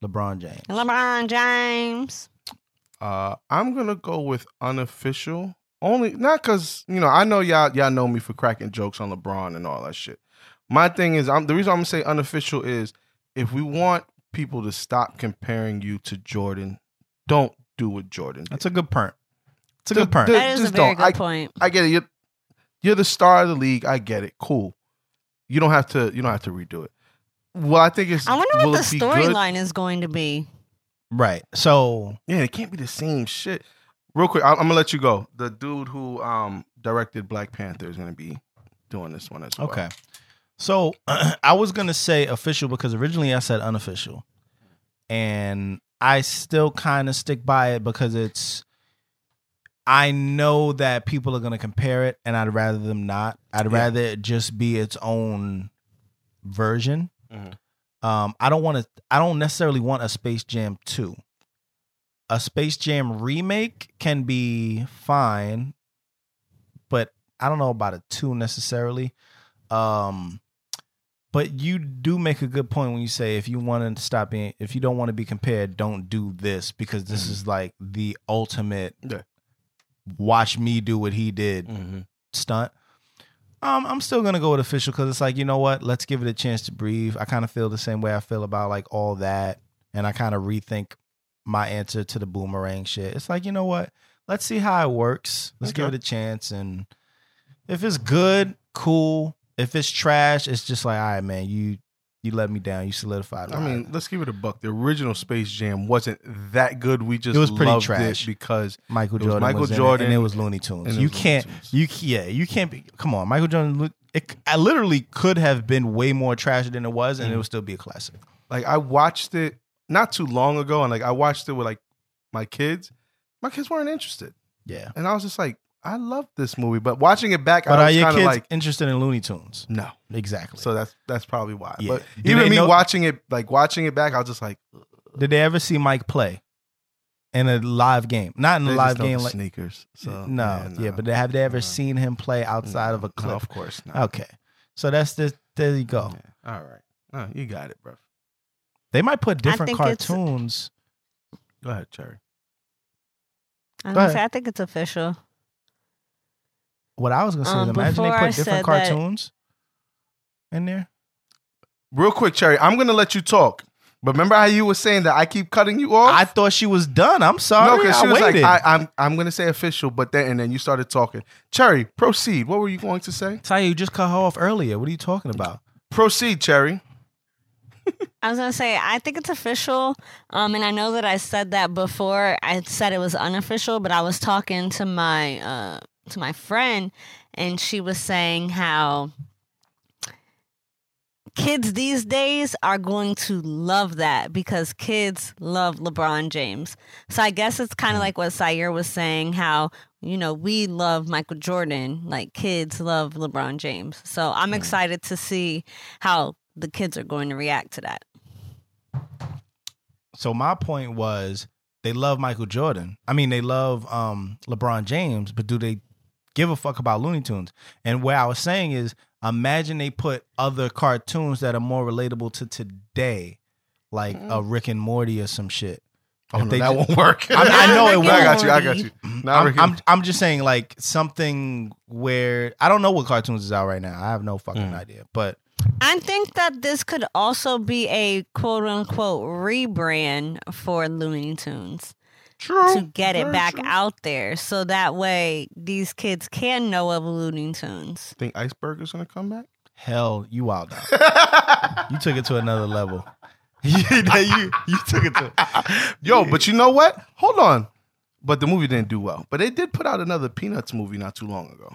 LeBron James. LeBron James. Uh, I'm gonna go with unofficial. Only not because you know I know y'all y'all know me for cracking jokes on LeBron and all that shit. My thing is, I'm the reason I'm gonna say unofficial is if we want people to stop comparing you to Jordan, don't do what Jordan. Did. That's a good point. It's a The- good pernt. the- That is a very don't. good I- point. I get it. You're, you're the star of the league. I get it. Cool. You don't have to. You don't have to redo it. Well, I think it's. I wonder what the it be good? storyline is going to be. right. So Yeah, it can't be the same shit. Real quick, I- I'm gonna let you go. The dude who um directed Black Panther is gonna be doing this one as well. okay. So [CLEARS THROAT] I was gonna say official because originally I said unofficial, and I still kind of stick by it because it's. I know that people are gonna compare it, and I'd rather them not. I'd Yeah. rather it just be its own version. Mhm. Um, I don't want to. I don't necessarily want a Space Jam two. A Space Jam remake can be fine, but I don't know about a two necessarily. Um, but you do make a good point when you say if you want to stop being, if you don't want to be compared, don't do this because this Mhm. is like the ultimate. Yeah. Watch me do what he did Mm-hmm. stunt. Um, I'm still gonna go with official because it's like you know what? Let's give it a chance to breathe. I kind of feel the same way I feel about like all that, and I kind of rethink my answer to the boomerang shit. It's like you know what? Let's see how it works. Let's give it a chance, and if it's good, cool. If it's trash, it's just like all right, man. You you let me down. You solidified. I mean, let's give it a buck. The original Space Jam wasn't that good. We just It was pretty loved trash. because Michael it was Jordan, Michael was in it, Jordan and it was Looney Tunes. and You can't, Tunes. you yeah, you can't be. Come on, Michael Jordan. It I literally could have been way more trash than it was, and it Mhm. would still be a classic. like I watched it not too long ago, and like I watched it with like my kids. My kids weren't interested, Yeah, and I was just like, I love this movie, but watching it back, but I are was your kind kids of like, interested in Looney Tunes? no. Exactly. So that's that's probably why. Yeah. But Do even me know- watching it, like watching it back, I was just like, Did they ever see Mike play in a live game? Not in a they live just game, like sneakers. So no, yeah, but have they ever No. seen him play outside of a No, clip? of course not. Okay, so that's the there you go. Yeah. All right. No, you got it, bro. They might put different cartoons. Go ahead, Cherry. I, was Go ahead. say, I think it's official. What I was gonna say Um, is imagine they put I different said that- cartoons in there. Real quick, Cherry. I'm gonna let you talk. But remember how you were saying that I keep cutting you off? I thought she was done. I'm sorry. no, because I she was waited. like, I, I'm I'm gonna say official, but then and then you started talking. Cherry, proceed. What were you going to say? Taya, you just cut her off earlier. What are you talking about? Proceed, Cherry. I was gonna say I think it's official. Um, and I know that I said that before. I said it was unofficial, but I was talking to my uh to my friend, and she was saying how kids these days are going to love that because kids love LeBron James. So I guess it's kind of like what Syer was saying how, you know, we love Michael Jordan, like kids love LeBron James. So I'm excited to see how the kids are going to react to that. So my point was they love Michael Jordan. I mean, they love um, LeBron James, but do they give a fuck about Looney Tunes? And what I was saying is, imagine they put other cartoons that are more relatable to today, like a Rick and Morty or some shit. Oh, If no, they that ju- won't work. [LAUGHS] I, mean, I know it won't. I got you. I got you. Now I'm, I'm, I'm just saying like something where I don't know what cartoons is out right now. I have no fucking Mm. idea. But I think that this could also be a quote unquote rebrand for Looney Tunes True. to get it Very back true. out there so that way these kids can know of Looney Tunes. Think Iceberg is gonna come back? hell, you wild out. [LAUGHS] you took it to another level. [LAUGHS] you, you you took it to [LAUGHS] Yo, but you know what? Hold on. But the movie didn't do well. But they did put out another Peanuts movie not too long ago.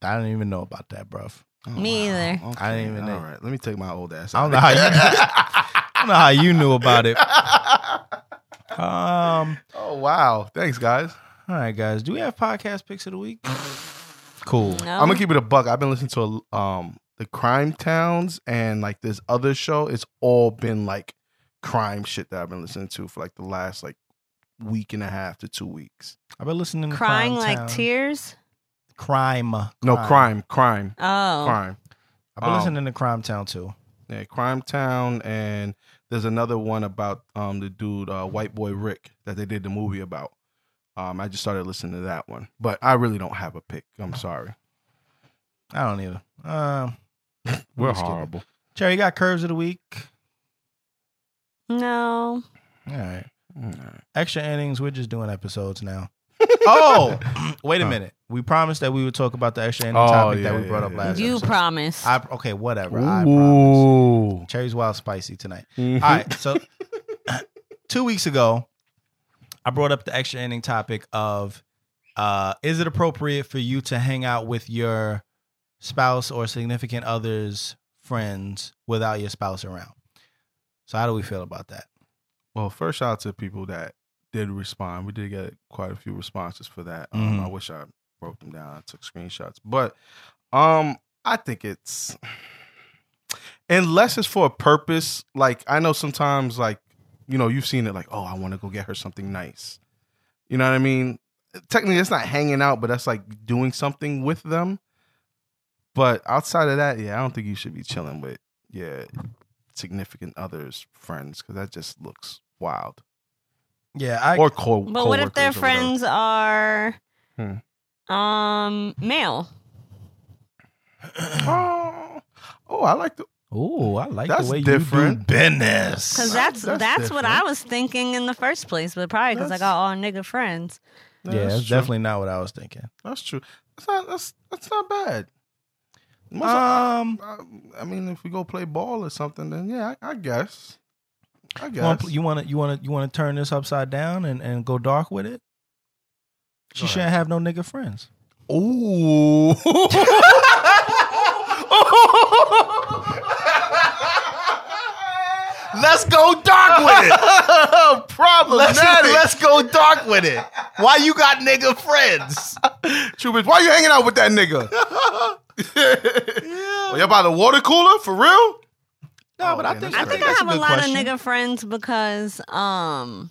I didn't even know about that, bruv. Oh, Me either. I didn't even know. All right, let me take my old ass. I don't know how you. I don't know how you knew about it. Um oh wow! Thanks, guys. all right guys, do we have podcast picks of the week? Cool. No? I'm gonna keep it a buck. I've been listening to um the Crime Towns and like this other show. It's all been like crime shit that I've been listening to for like the last like week and a half to two weeks. I've been listening to crying Crime like Town. tears. Crime. No crime, crime, Oh, crime. I've been Um, listening to Crime Town too. Yeah, Crime Town, and there's another one about um the dude uh, White Boy Rick that they did the movie about. Um, I just started listening to that one, but I really don't have a pick. I'm sorry. I don't either. Um [LAUGHS] We're horrible. Cherry, you got curves of the week. no. All right. Mm. Extra innings. We're just doing episodes now. Oh, [LAUGHS] wait a minute. We promised that we would talk about the extra ending Oh, topic yeah, that we brought up yeah, last You episode. promised. I okay, whatever. I promise. Ooh. Cherry's wild spicy tonight. Mhm. All right, so [COUGHS] two weeks ago, I brought up the extra ending topic of uh, is it appropriate for you to hang out with your spouse or significant other's friends without your spouse around? So how do we feel about that? Well, first shout out to people that did respond. We did get quite a few responses for that. Um, Mhm. I wish I broke them down. I took screenshots, but um, I think it's unless it's for a purpose. Like I know sometimes, like you know, you've seen it. Like, oh, I want to go get her something nice. You know what I mean? Technically, it's not hanging out, but that's like doing something with them. But outside of that, yeah, I don't think you should be chilling with yeah significant others, friends, because that just looks wild. Yeah, I or co. but what if their coworkers or whatever. friends are Hmm. um male? [CLEARS THROAT] Oh, oh, I like the. Oh, I like That's the way different. you do business. Because Well, that's that's that's, what I was thinking in the first place, but probably because I got all nigga friends. Yeah, yeah, that's that's true. definitely not what I was thinking. That's true. That's not. That's that's not bad. Most Um, I, I mean, if we go play ball or something, then yeah, I, I guess. I you guess. want you want to you want to you want to turn this upside down and, and go dark with it? She Go shouldn't have no nigga friends. Ooh. [LAUGHS] Let's go dark with it. [LAUGHS] Problematic. Let's, let's go dark with it. Why you got nigga friends? True, bitch. Why you hanging out with that nigga? Oh, you by the water cooler for real? No, but I think I think I have a, good lot question. of nigga friends because um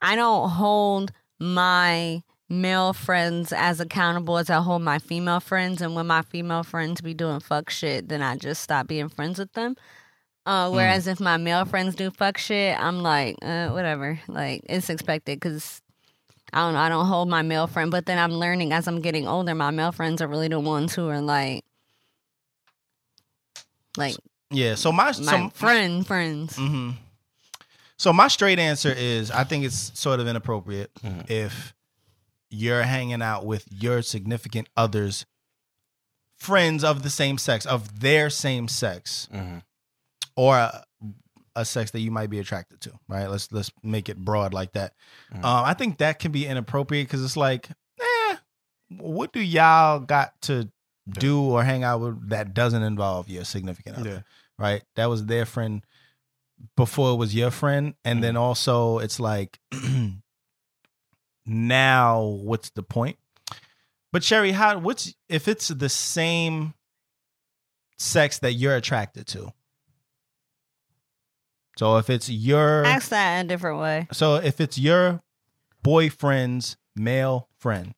I don't hold my male friends as accountable as I hold my female friends and when my female friends be doing fuck shit then I just stop being friends with them. Uh, Hmm. whereas if my male friends do fuck shit, I'm like, uh, whatever. Like it's expected because I don't know. I don't hold my male friend, but then I'm learning as I'm getting older. My male friends are really the ones who are like, like Yeah. So my my so, friend friends. hmm So my straight answer is I think it's sort of inappropriate Mhm. if you're hanging out with your significant others, friends of the same sex, of their same sex, Mhm. or a, a sex that you might be attracted to. Right? Let's let's make it broad like that. Mhm. Um, I think that can be inappropriate because it's like, eh, what do y'all got to do or hang out with that doesn't involve your significant other. Yeah. Right? That was their friend before it was your friend. And then mm-hmm. also it's like [CLEARS THROAT] now what's the point? But Sherry, how what's if it's the same sex that you're attracted to? So if it's your Ask that in a different way. so if it's your boyfriend's male friend,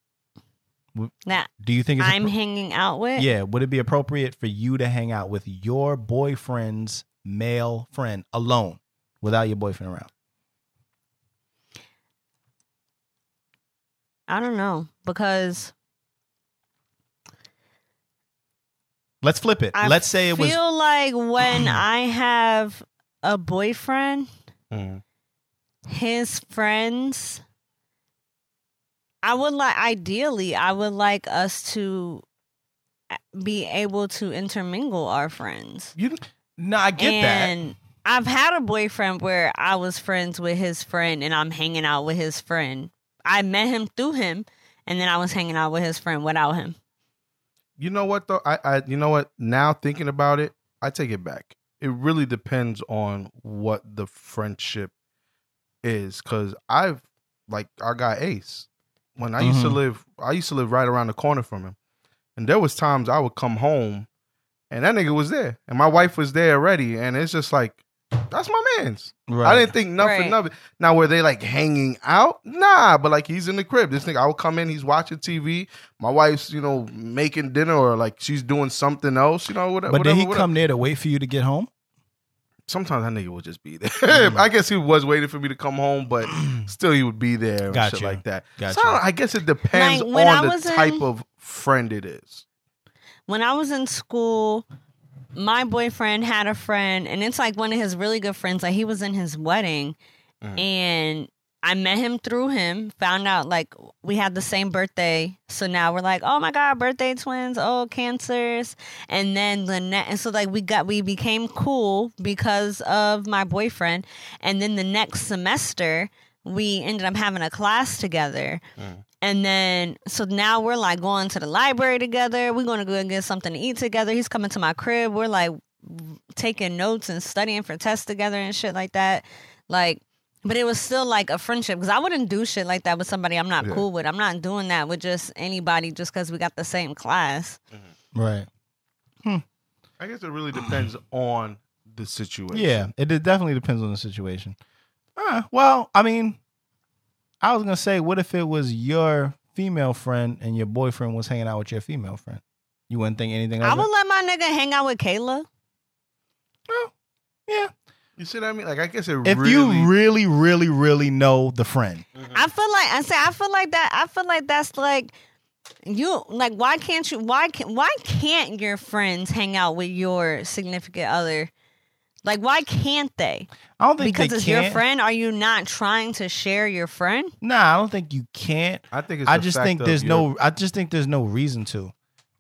That do you think it's I'm hanging out with. yeah, would it be appropriate for you to hang out with your boyfriend's male friend alone without your boyfriend around? I don't know because Let's flip it. I Let's say it was feel like when [CLEARS THROAT] I have a boyfriend, Mhm. his friends, I would like ideally I would like us to eh, be able to intermingle our friends. you No, I get that. and I've had a boyfriend where I was friends with his friend and I'm hanging out with his friend. I met him through him and then I was hanging out with his friend without him. You know what though? I, I you know what? Now thinking about it, I take it back. It really depends on what the friendship is. Cause I've like our guy Ace. When I used to Mhm. live I used to live right around the corner from him. And there was times I would come home and that nigga was there. And my wife was there already. And it's just like, that's my man's. Right. I didn't think nothing Right. of it. Now, were they like hanging out? Nah, but like he's in the crib. This nigga, I would come in, he's watching TV. My wife's, you know, making dinner or like she's doing something else, you know, whatever. but did he whatever, whatever. come there to wait for you to get home? Sometimes that nigga would just be there. [LAUGHS] Mm. I guess he was waiting for me to come home, but [CLEARS THROAT] still he would be there and Got shit you. like that. Got so I, you. I guess it depends Like, when I on the was type in- of friend it is. when I was in school, my boyfriend had a friend, and it's like one of his really good friends. Like he was in his wedding, Mhm. and I met him through him. Found out like we had the same birthday, so now we're like, oh my god, birthday twins, oh cancers. And then the next, and so like we got we became cool because of my boyfriend. And then the next semester, we ended up having a class together. Mm. And then, so now we're like going to the library together. We're going to go and get something to eat together. He's coming to my crib. We're like taking notes and studying for tests together and shit like that. Like, but it was still like a friendship because I wouldn't do shit like that with somebody I'm not Yeah. cool with. I'm not doing that with just anybody just because we got the same class. Right. I guess it really depends [CLEARS THROAT] on the situation. Yeah, it, it definitely depends on the situation. Uh, well, I mean, I was gonna say, what if it was your female friend and your boyfriend was hanging out with your female friend? You wouldn't think anything I of would it? let my nigga hang out with Kayla. Yeah. You see what I mean? Like, I guess it If really. you really, really, really know the friend, mm-hmm. I feel like I say I feel like that. I feel like that's like you like why can't you why can why can't your friends hang out with your significant other? Like why can't they? I don't think Because they it's can't. your friend. Are you not trying to share your friend? Nah, I don't think you can't. I think it's I just think there's your- no. I just think there's no reason to.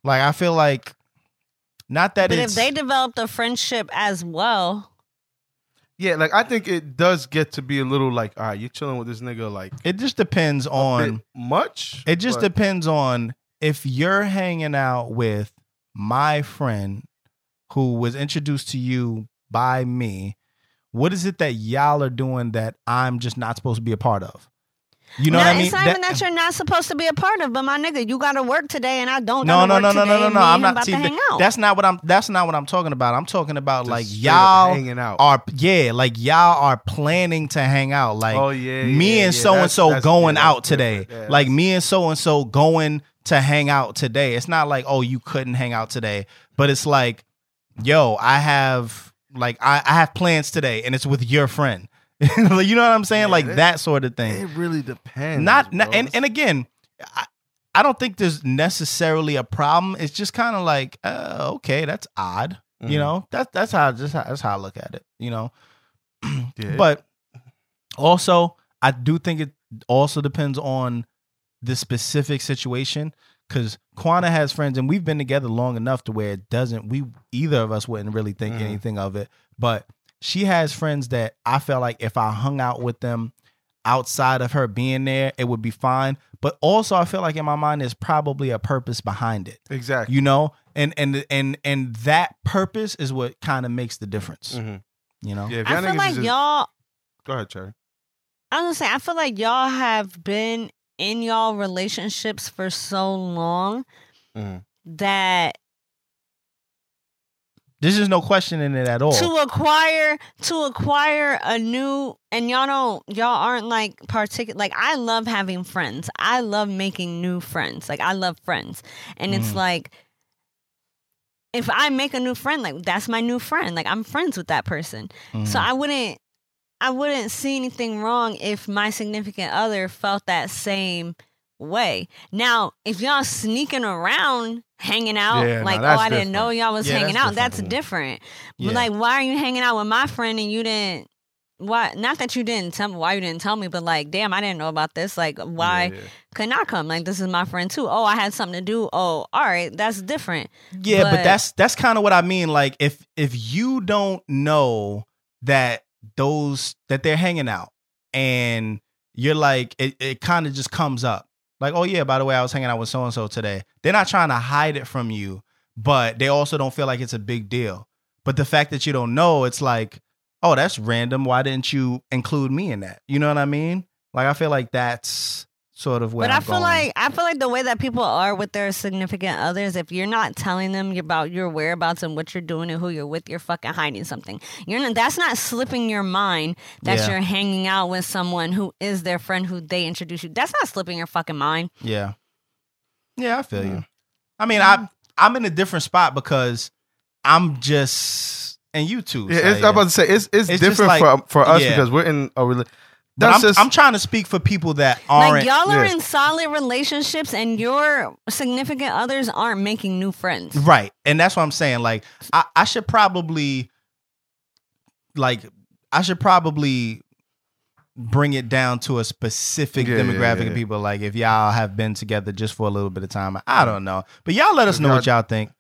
Like, I feel like, not that but if they developed a friendship as well, Yeah, like I think it does get to be a little like, all right, you're chilling with this nigga like it just depends on. much. It just but- depends on if you're hanging out with my friend who was introduced to you by me. What is it that y'all are doing that I'm just not supposed to be a part of? You know Nah, what I mean? It's not even that you're not supposed to be a part of. But my nigga, you got to work today, and I don't. no, no, no, no, no, no, no. I'm not. about See, to hang out. that's not what I'm. That's not what I'm talking about. I'm talking about just like y'all hanging out. are yeah, like y'all are planning to hang out. Like oh yeah, me yeah, and so and so going yeah, out today. Yeah, like me and so and so going to hang out today. It's not like oh you couldn't hang out today, but it's like yo I have like I, I have plans today and it's with your friend. [LAUGHS] Like, you know what I'm saying? Like that- that sort of thing. It really depends. not, not and, and again I, I don't think there's necessarily a problem it's just kind of like uh, okay that's odd you Mhm. know that's that's how just how, that's how i look at it you know [CLEARS THROAT] Yeah. but also i do think it also depends on the specific situation because Quana has friends and we've been together long enough to where it doesn't we either of us wouldn't really think Mhm. anything of it but she has friends that i felt like if i hung out with them outside of her being there, it would be fine. But also, I feel like in my mind, there's probably a purpose behind it. Exactly. You know, and and and and that purpose is what kind of makes the difference. Mhm. You know, Yeah, if I y'all feel like just- y'all. Go ahead, Cherry. I was gonna say, I feel like y'all have been in y'all relationships for so long Mhm. that there's is no question in it at all. to acquire to acquire a new and y'all don't y'all aren't like particular like I love having friends. I love making new friends. Like I love friends. And it's Mhm. like if I make a new friend, like that's my new friend. Like I'm friends with that person. So Mhm. I wouldn't I wouldn't see anything wrong if my significant other felt that same way. Now, if y'all sneaking around hanging out, Yeah, no, like, oh, that's I didn't know y'all was Yeah, hanging that's out, that's different. different. Yeah. But like, why are you hanging out with my friend and you didn't why not that you didn't tell me why you didn't tell me, but like, damn, I didn't know about this. Like, why couldn't I come? Like, this is my friend too. Oh, I had something to do. Oh, all right, that's different. Yeah, but, But- that's that's kind of what I mean. Like if if you don't know that those that they're hanging out and you're like it, it kind of just comes up. Like, oh yeah, by the way, I was hanging out with so and so today. They're not trying to hide it from you, but they also don't feel like it's a big deal. But the fact that you don't know, it's like, oh, that's random. Why didn't you include me in that? You know what I mean? Like I feel like that's sort of where but I'm I feel going. like I feel like the way that people are with their significant others, if you're not telling them about your whereabouts and what you're doing and who you're with, you're fucking hiding something. You're not, that's not slipping your mind that Yeah. you're hanging out with someone who is their friend who they introduce you. That's not slipping your fucking mind. Yeah. Yeah, I feel you. I mean, I mm-hmm. I'm in a different spot because I'm just and you too. Yeah, it's, Saeed. I'm about to say it's it's, It's different like- for for us yeah. because we're in a rela- But That's I'm, just I'm trying to speak for people that aren't. Like y'all are yeah. in solid relationships and your significant others aren't making new friends. right, and that's what I'm saying. Like, I, I should probably, like, I should probably bring it down to a specific Yeah, yeah, demographic yeah, of people. Like, if y'all have been together just for a little bit of time, I don't know. But y'all let us know what y'all think.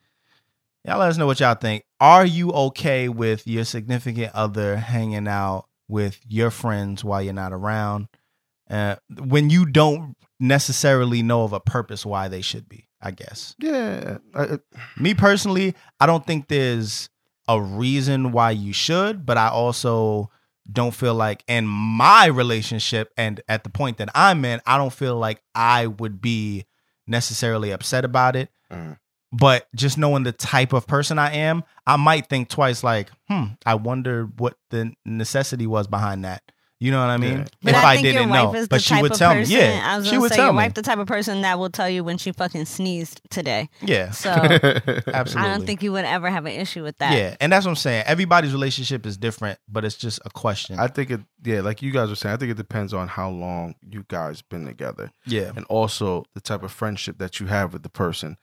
Y'all let us know what y'all think. Are you okay with your significant other hanging out with your friends while you're not around? Uh, when you don't necessarily know of a purpose why they should be, I guess. yeah. I- Me personally, I don't think there's a reason why you should, but I also don't feel like in my relationship and at the point that I'm in, I don't feel like I would be necessarily upset about it. Mhm. But just knowing the type of person I am, I might think twice like, hmm, I wonder what the necessity was behind that. You know what I mean? Yeah. But if I, I, think didn't your wife know. is but the she would tell person. me. Yeah. I was she gonna would say tell your me. wife the type of person that will tell you when she fucking sneezed today. yeah. So [LAUGHS] Absolutely. I don't think you would ever have an issue with that. Yeah, and that's what I'm saying. Everybody's relationship is different, but it's just a question. I think it. Yeah, like you guys were saying, I think it depends on how long you guys been together, yeah, and also the type of friendship that you have with the person.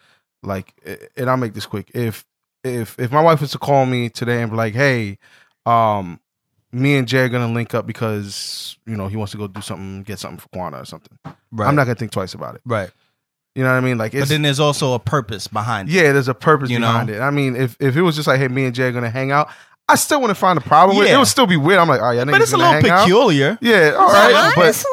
Like, and I'll make this quick. If if if my wife was to call me today and be like, "Hey, um, me and Jay are gonna link up because you know he wants to go do something, get something for Quana or something," right. I'm not gonna think twice about it. right. You know what I mean? Like, But then there's also a purpose behind it. yeah, there's a purpose You know? behind it. I mean, if if it was just like, "Hey, me and Jay are gonna hang out," I still wouldn't find a problem with it. It Yeah. would still be weird. I'm like, "Oh yeah, But it's a little peculiar. Yeah, all So right, but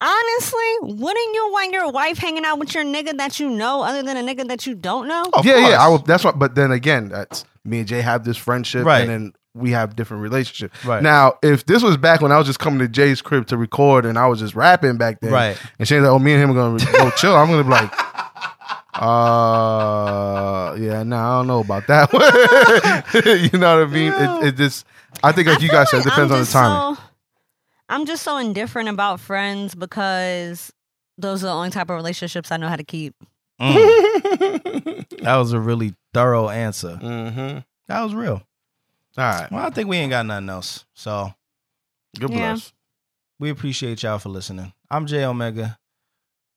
honestly, honestly, wouldn't you want your wife hanging out with your nigga that you know, other than a nigga that you don't know? Of yeah, yeah. I course. would. That's what. But then again, that's me and Jay have this friendship, Right. and then we have different relationships. Right. Now, if this was back when I was just coming to Jay's crib to record, and I was just rapping back then, Right. And Shane's like, "Oh, me and him are gonna go chill." I'm gonna be like, [LAUGHS] "Uh, yeah, no, I don't know about that." [LAUGHS] one." [LAUGHS] you know what I mean? It, it just. I think, like I you feel guys said, it depends I'm on the just timing. So, I'm just so indifferent about friends because those are the only type of relationships I know how to keep. Mm. [LAUGHS] that was a really thorough answer. mm-hmm. That was real. All right. Well, I think we ain't got nothing else. So Good Yeah. bless. we appreciate y'all for listening. I'm Jay Omega.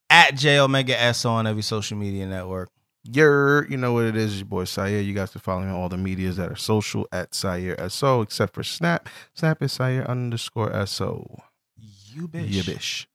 At Jay Omega S on every social media network. Yer, you know what it is, your boy Syer. You guys can follow me on all the medias that are social at Syer SO, except for Snap. Snap is Syer underscore SO. You bitch. Yeah, bish.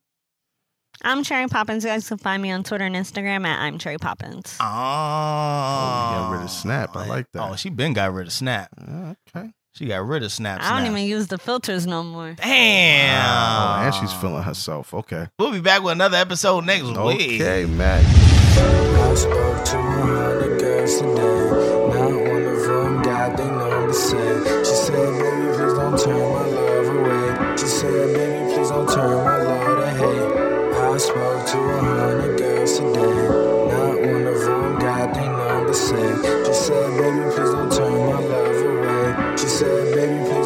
I'm Cherry Poppins. You guys can find me on Twitter and Instagram at I'm Cherry Poppins. Oh, Oh, got rid of Snap. I like that. Oh, she been got rid of Snap. Yeah, okay. She got rid of Snap. I don't Snap. even use the filters no more. Damn. Oh, and she's feeling herself. Okay. We'll be back with another episode next week. Okay, Matt. I spoke to a hundred girls today. Not one of them got their number saved. She said, baby, please don't turn my love away. She said, baby, please don't turn my love to hate. I spoke to a hundred girls today. Not one of them got their number saved. She said, baby, please don't turn my love away. She said, baby, please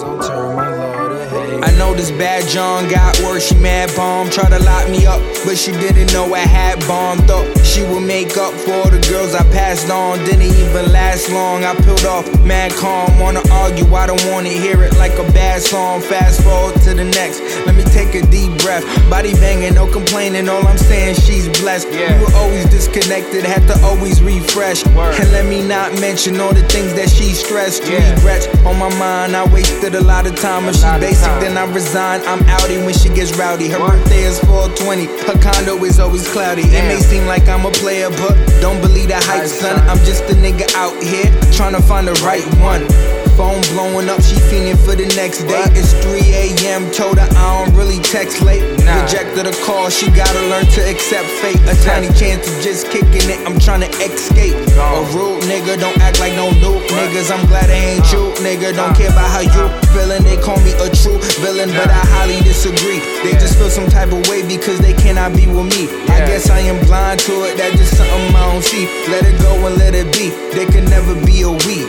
this bad John got worse, she mad bomb. Tried to lock me up, but she didn't know I had bombed up. She would make up for all the girls I passed on. Didn't even last long. I peeled off, mad calm. Wanna argue, I don't wanna hear it like a bad song. Fast forward to the next. Let me take a deep breath. Body banging, no complaining. All I'm saying, she's blessed. Yeah. We were always disconnected, had to always refresh. And let me not mention all the things that she stressed. Regrets on my mind. I wasted a lot of time. If she's basic, then I resign. I'm outie when she gets rowdy. Her birthday is 420. Her condo is always cloudy. It may seem like I'm a player, but don't believe the hype, son. I'm just a nigga out here trying to find the right one. Phone blowing up, she fiending for the next day. It's 3 a.m. Told her I don't really text late. Rejected a call, she gotta learn to accept fate. A tiny chance of just kicking it, I'm trying to escape. A rude nigga, don't act like no new niggas. I'm glad I ain't you, nigga. Don't care about how you feeling. They call me a true villain, but I highly disagree. They just feel some type of way because they cannot be with me. I guess I am blind to it, that's just something I don't see. Let it go and let it be. They can never be a we.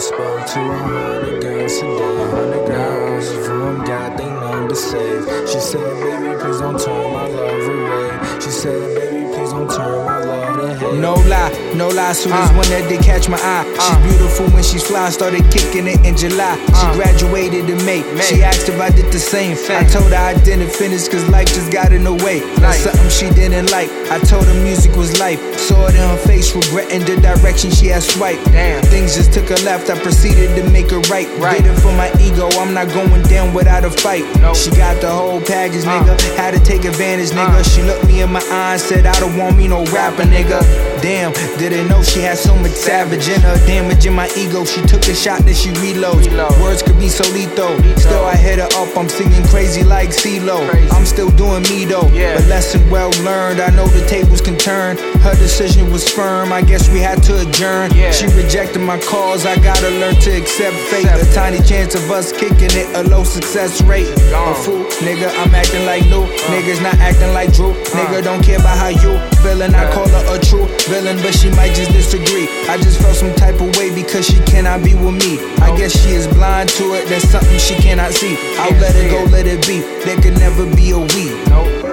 Spoke to a hundred girls today. Hundred girls from got their number saved. She said, baby, please don't turn my love away. She said, baby, please don't turn my love to hate. No lie, no lie, so there's uh. one that did catch my eye. She's uh. beautiful when she's fly, started kicking it in July. She uh. graduated in May. She asked if I did the same. I told her I didn't finish cause life just got in the way. That's something she didn't like. I told her music was life. Saw it in her face, regretting the direction she had swiped. Damn. Things just took a left, I proceeded to make it right. Did it for my ego, I'm not going down without a fight. She got the whole package, nigga. Had to take advantage, nigga. She looked me in my eyes, said, I don't want me no rapper, nigga. Damn, didn't know she had so much savage in her. Damaging my ego, she took a shot, then she reloads. Words could be so lethal. Still, I hit her up, I'm singing crazy like CeeLo. I'm still doing me though, but lesson well learned. I know the tables can turn. Her decision was firm, I guess we had to adjourn. She rejected my calls, I gotta learn to accept fate. A tiny chance of us kicking it, a low success rate. A fool, nigga, I'm acting like new. Niggas not acting like Drew. Nigga don't care about how you feeling. I call her a true villain, but she might just disagree. I just felt some type of way because she cannot be with me. I guess she is blind to it, that's something she cannot see. I'll let it go, let it be. There could never be a we. Nope.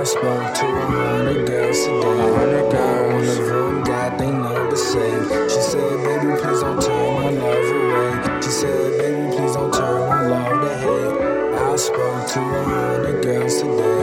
I spoke to a hundred girls today. A hundred girls. One of them got they know the same. She said, baby, please don't turn my love away. She said, baby, please don't turn my love to hate. I spoke to a hundred girls today.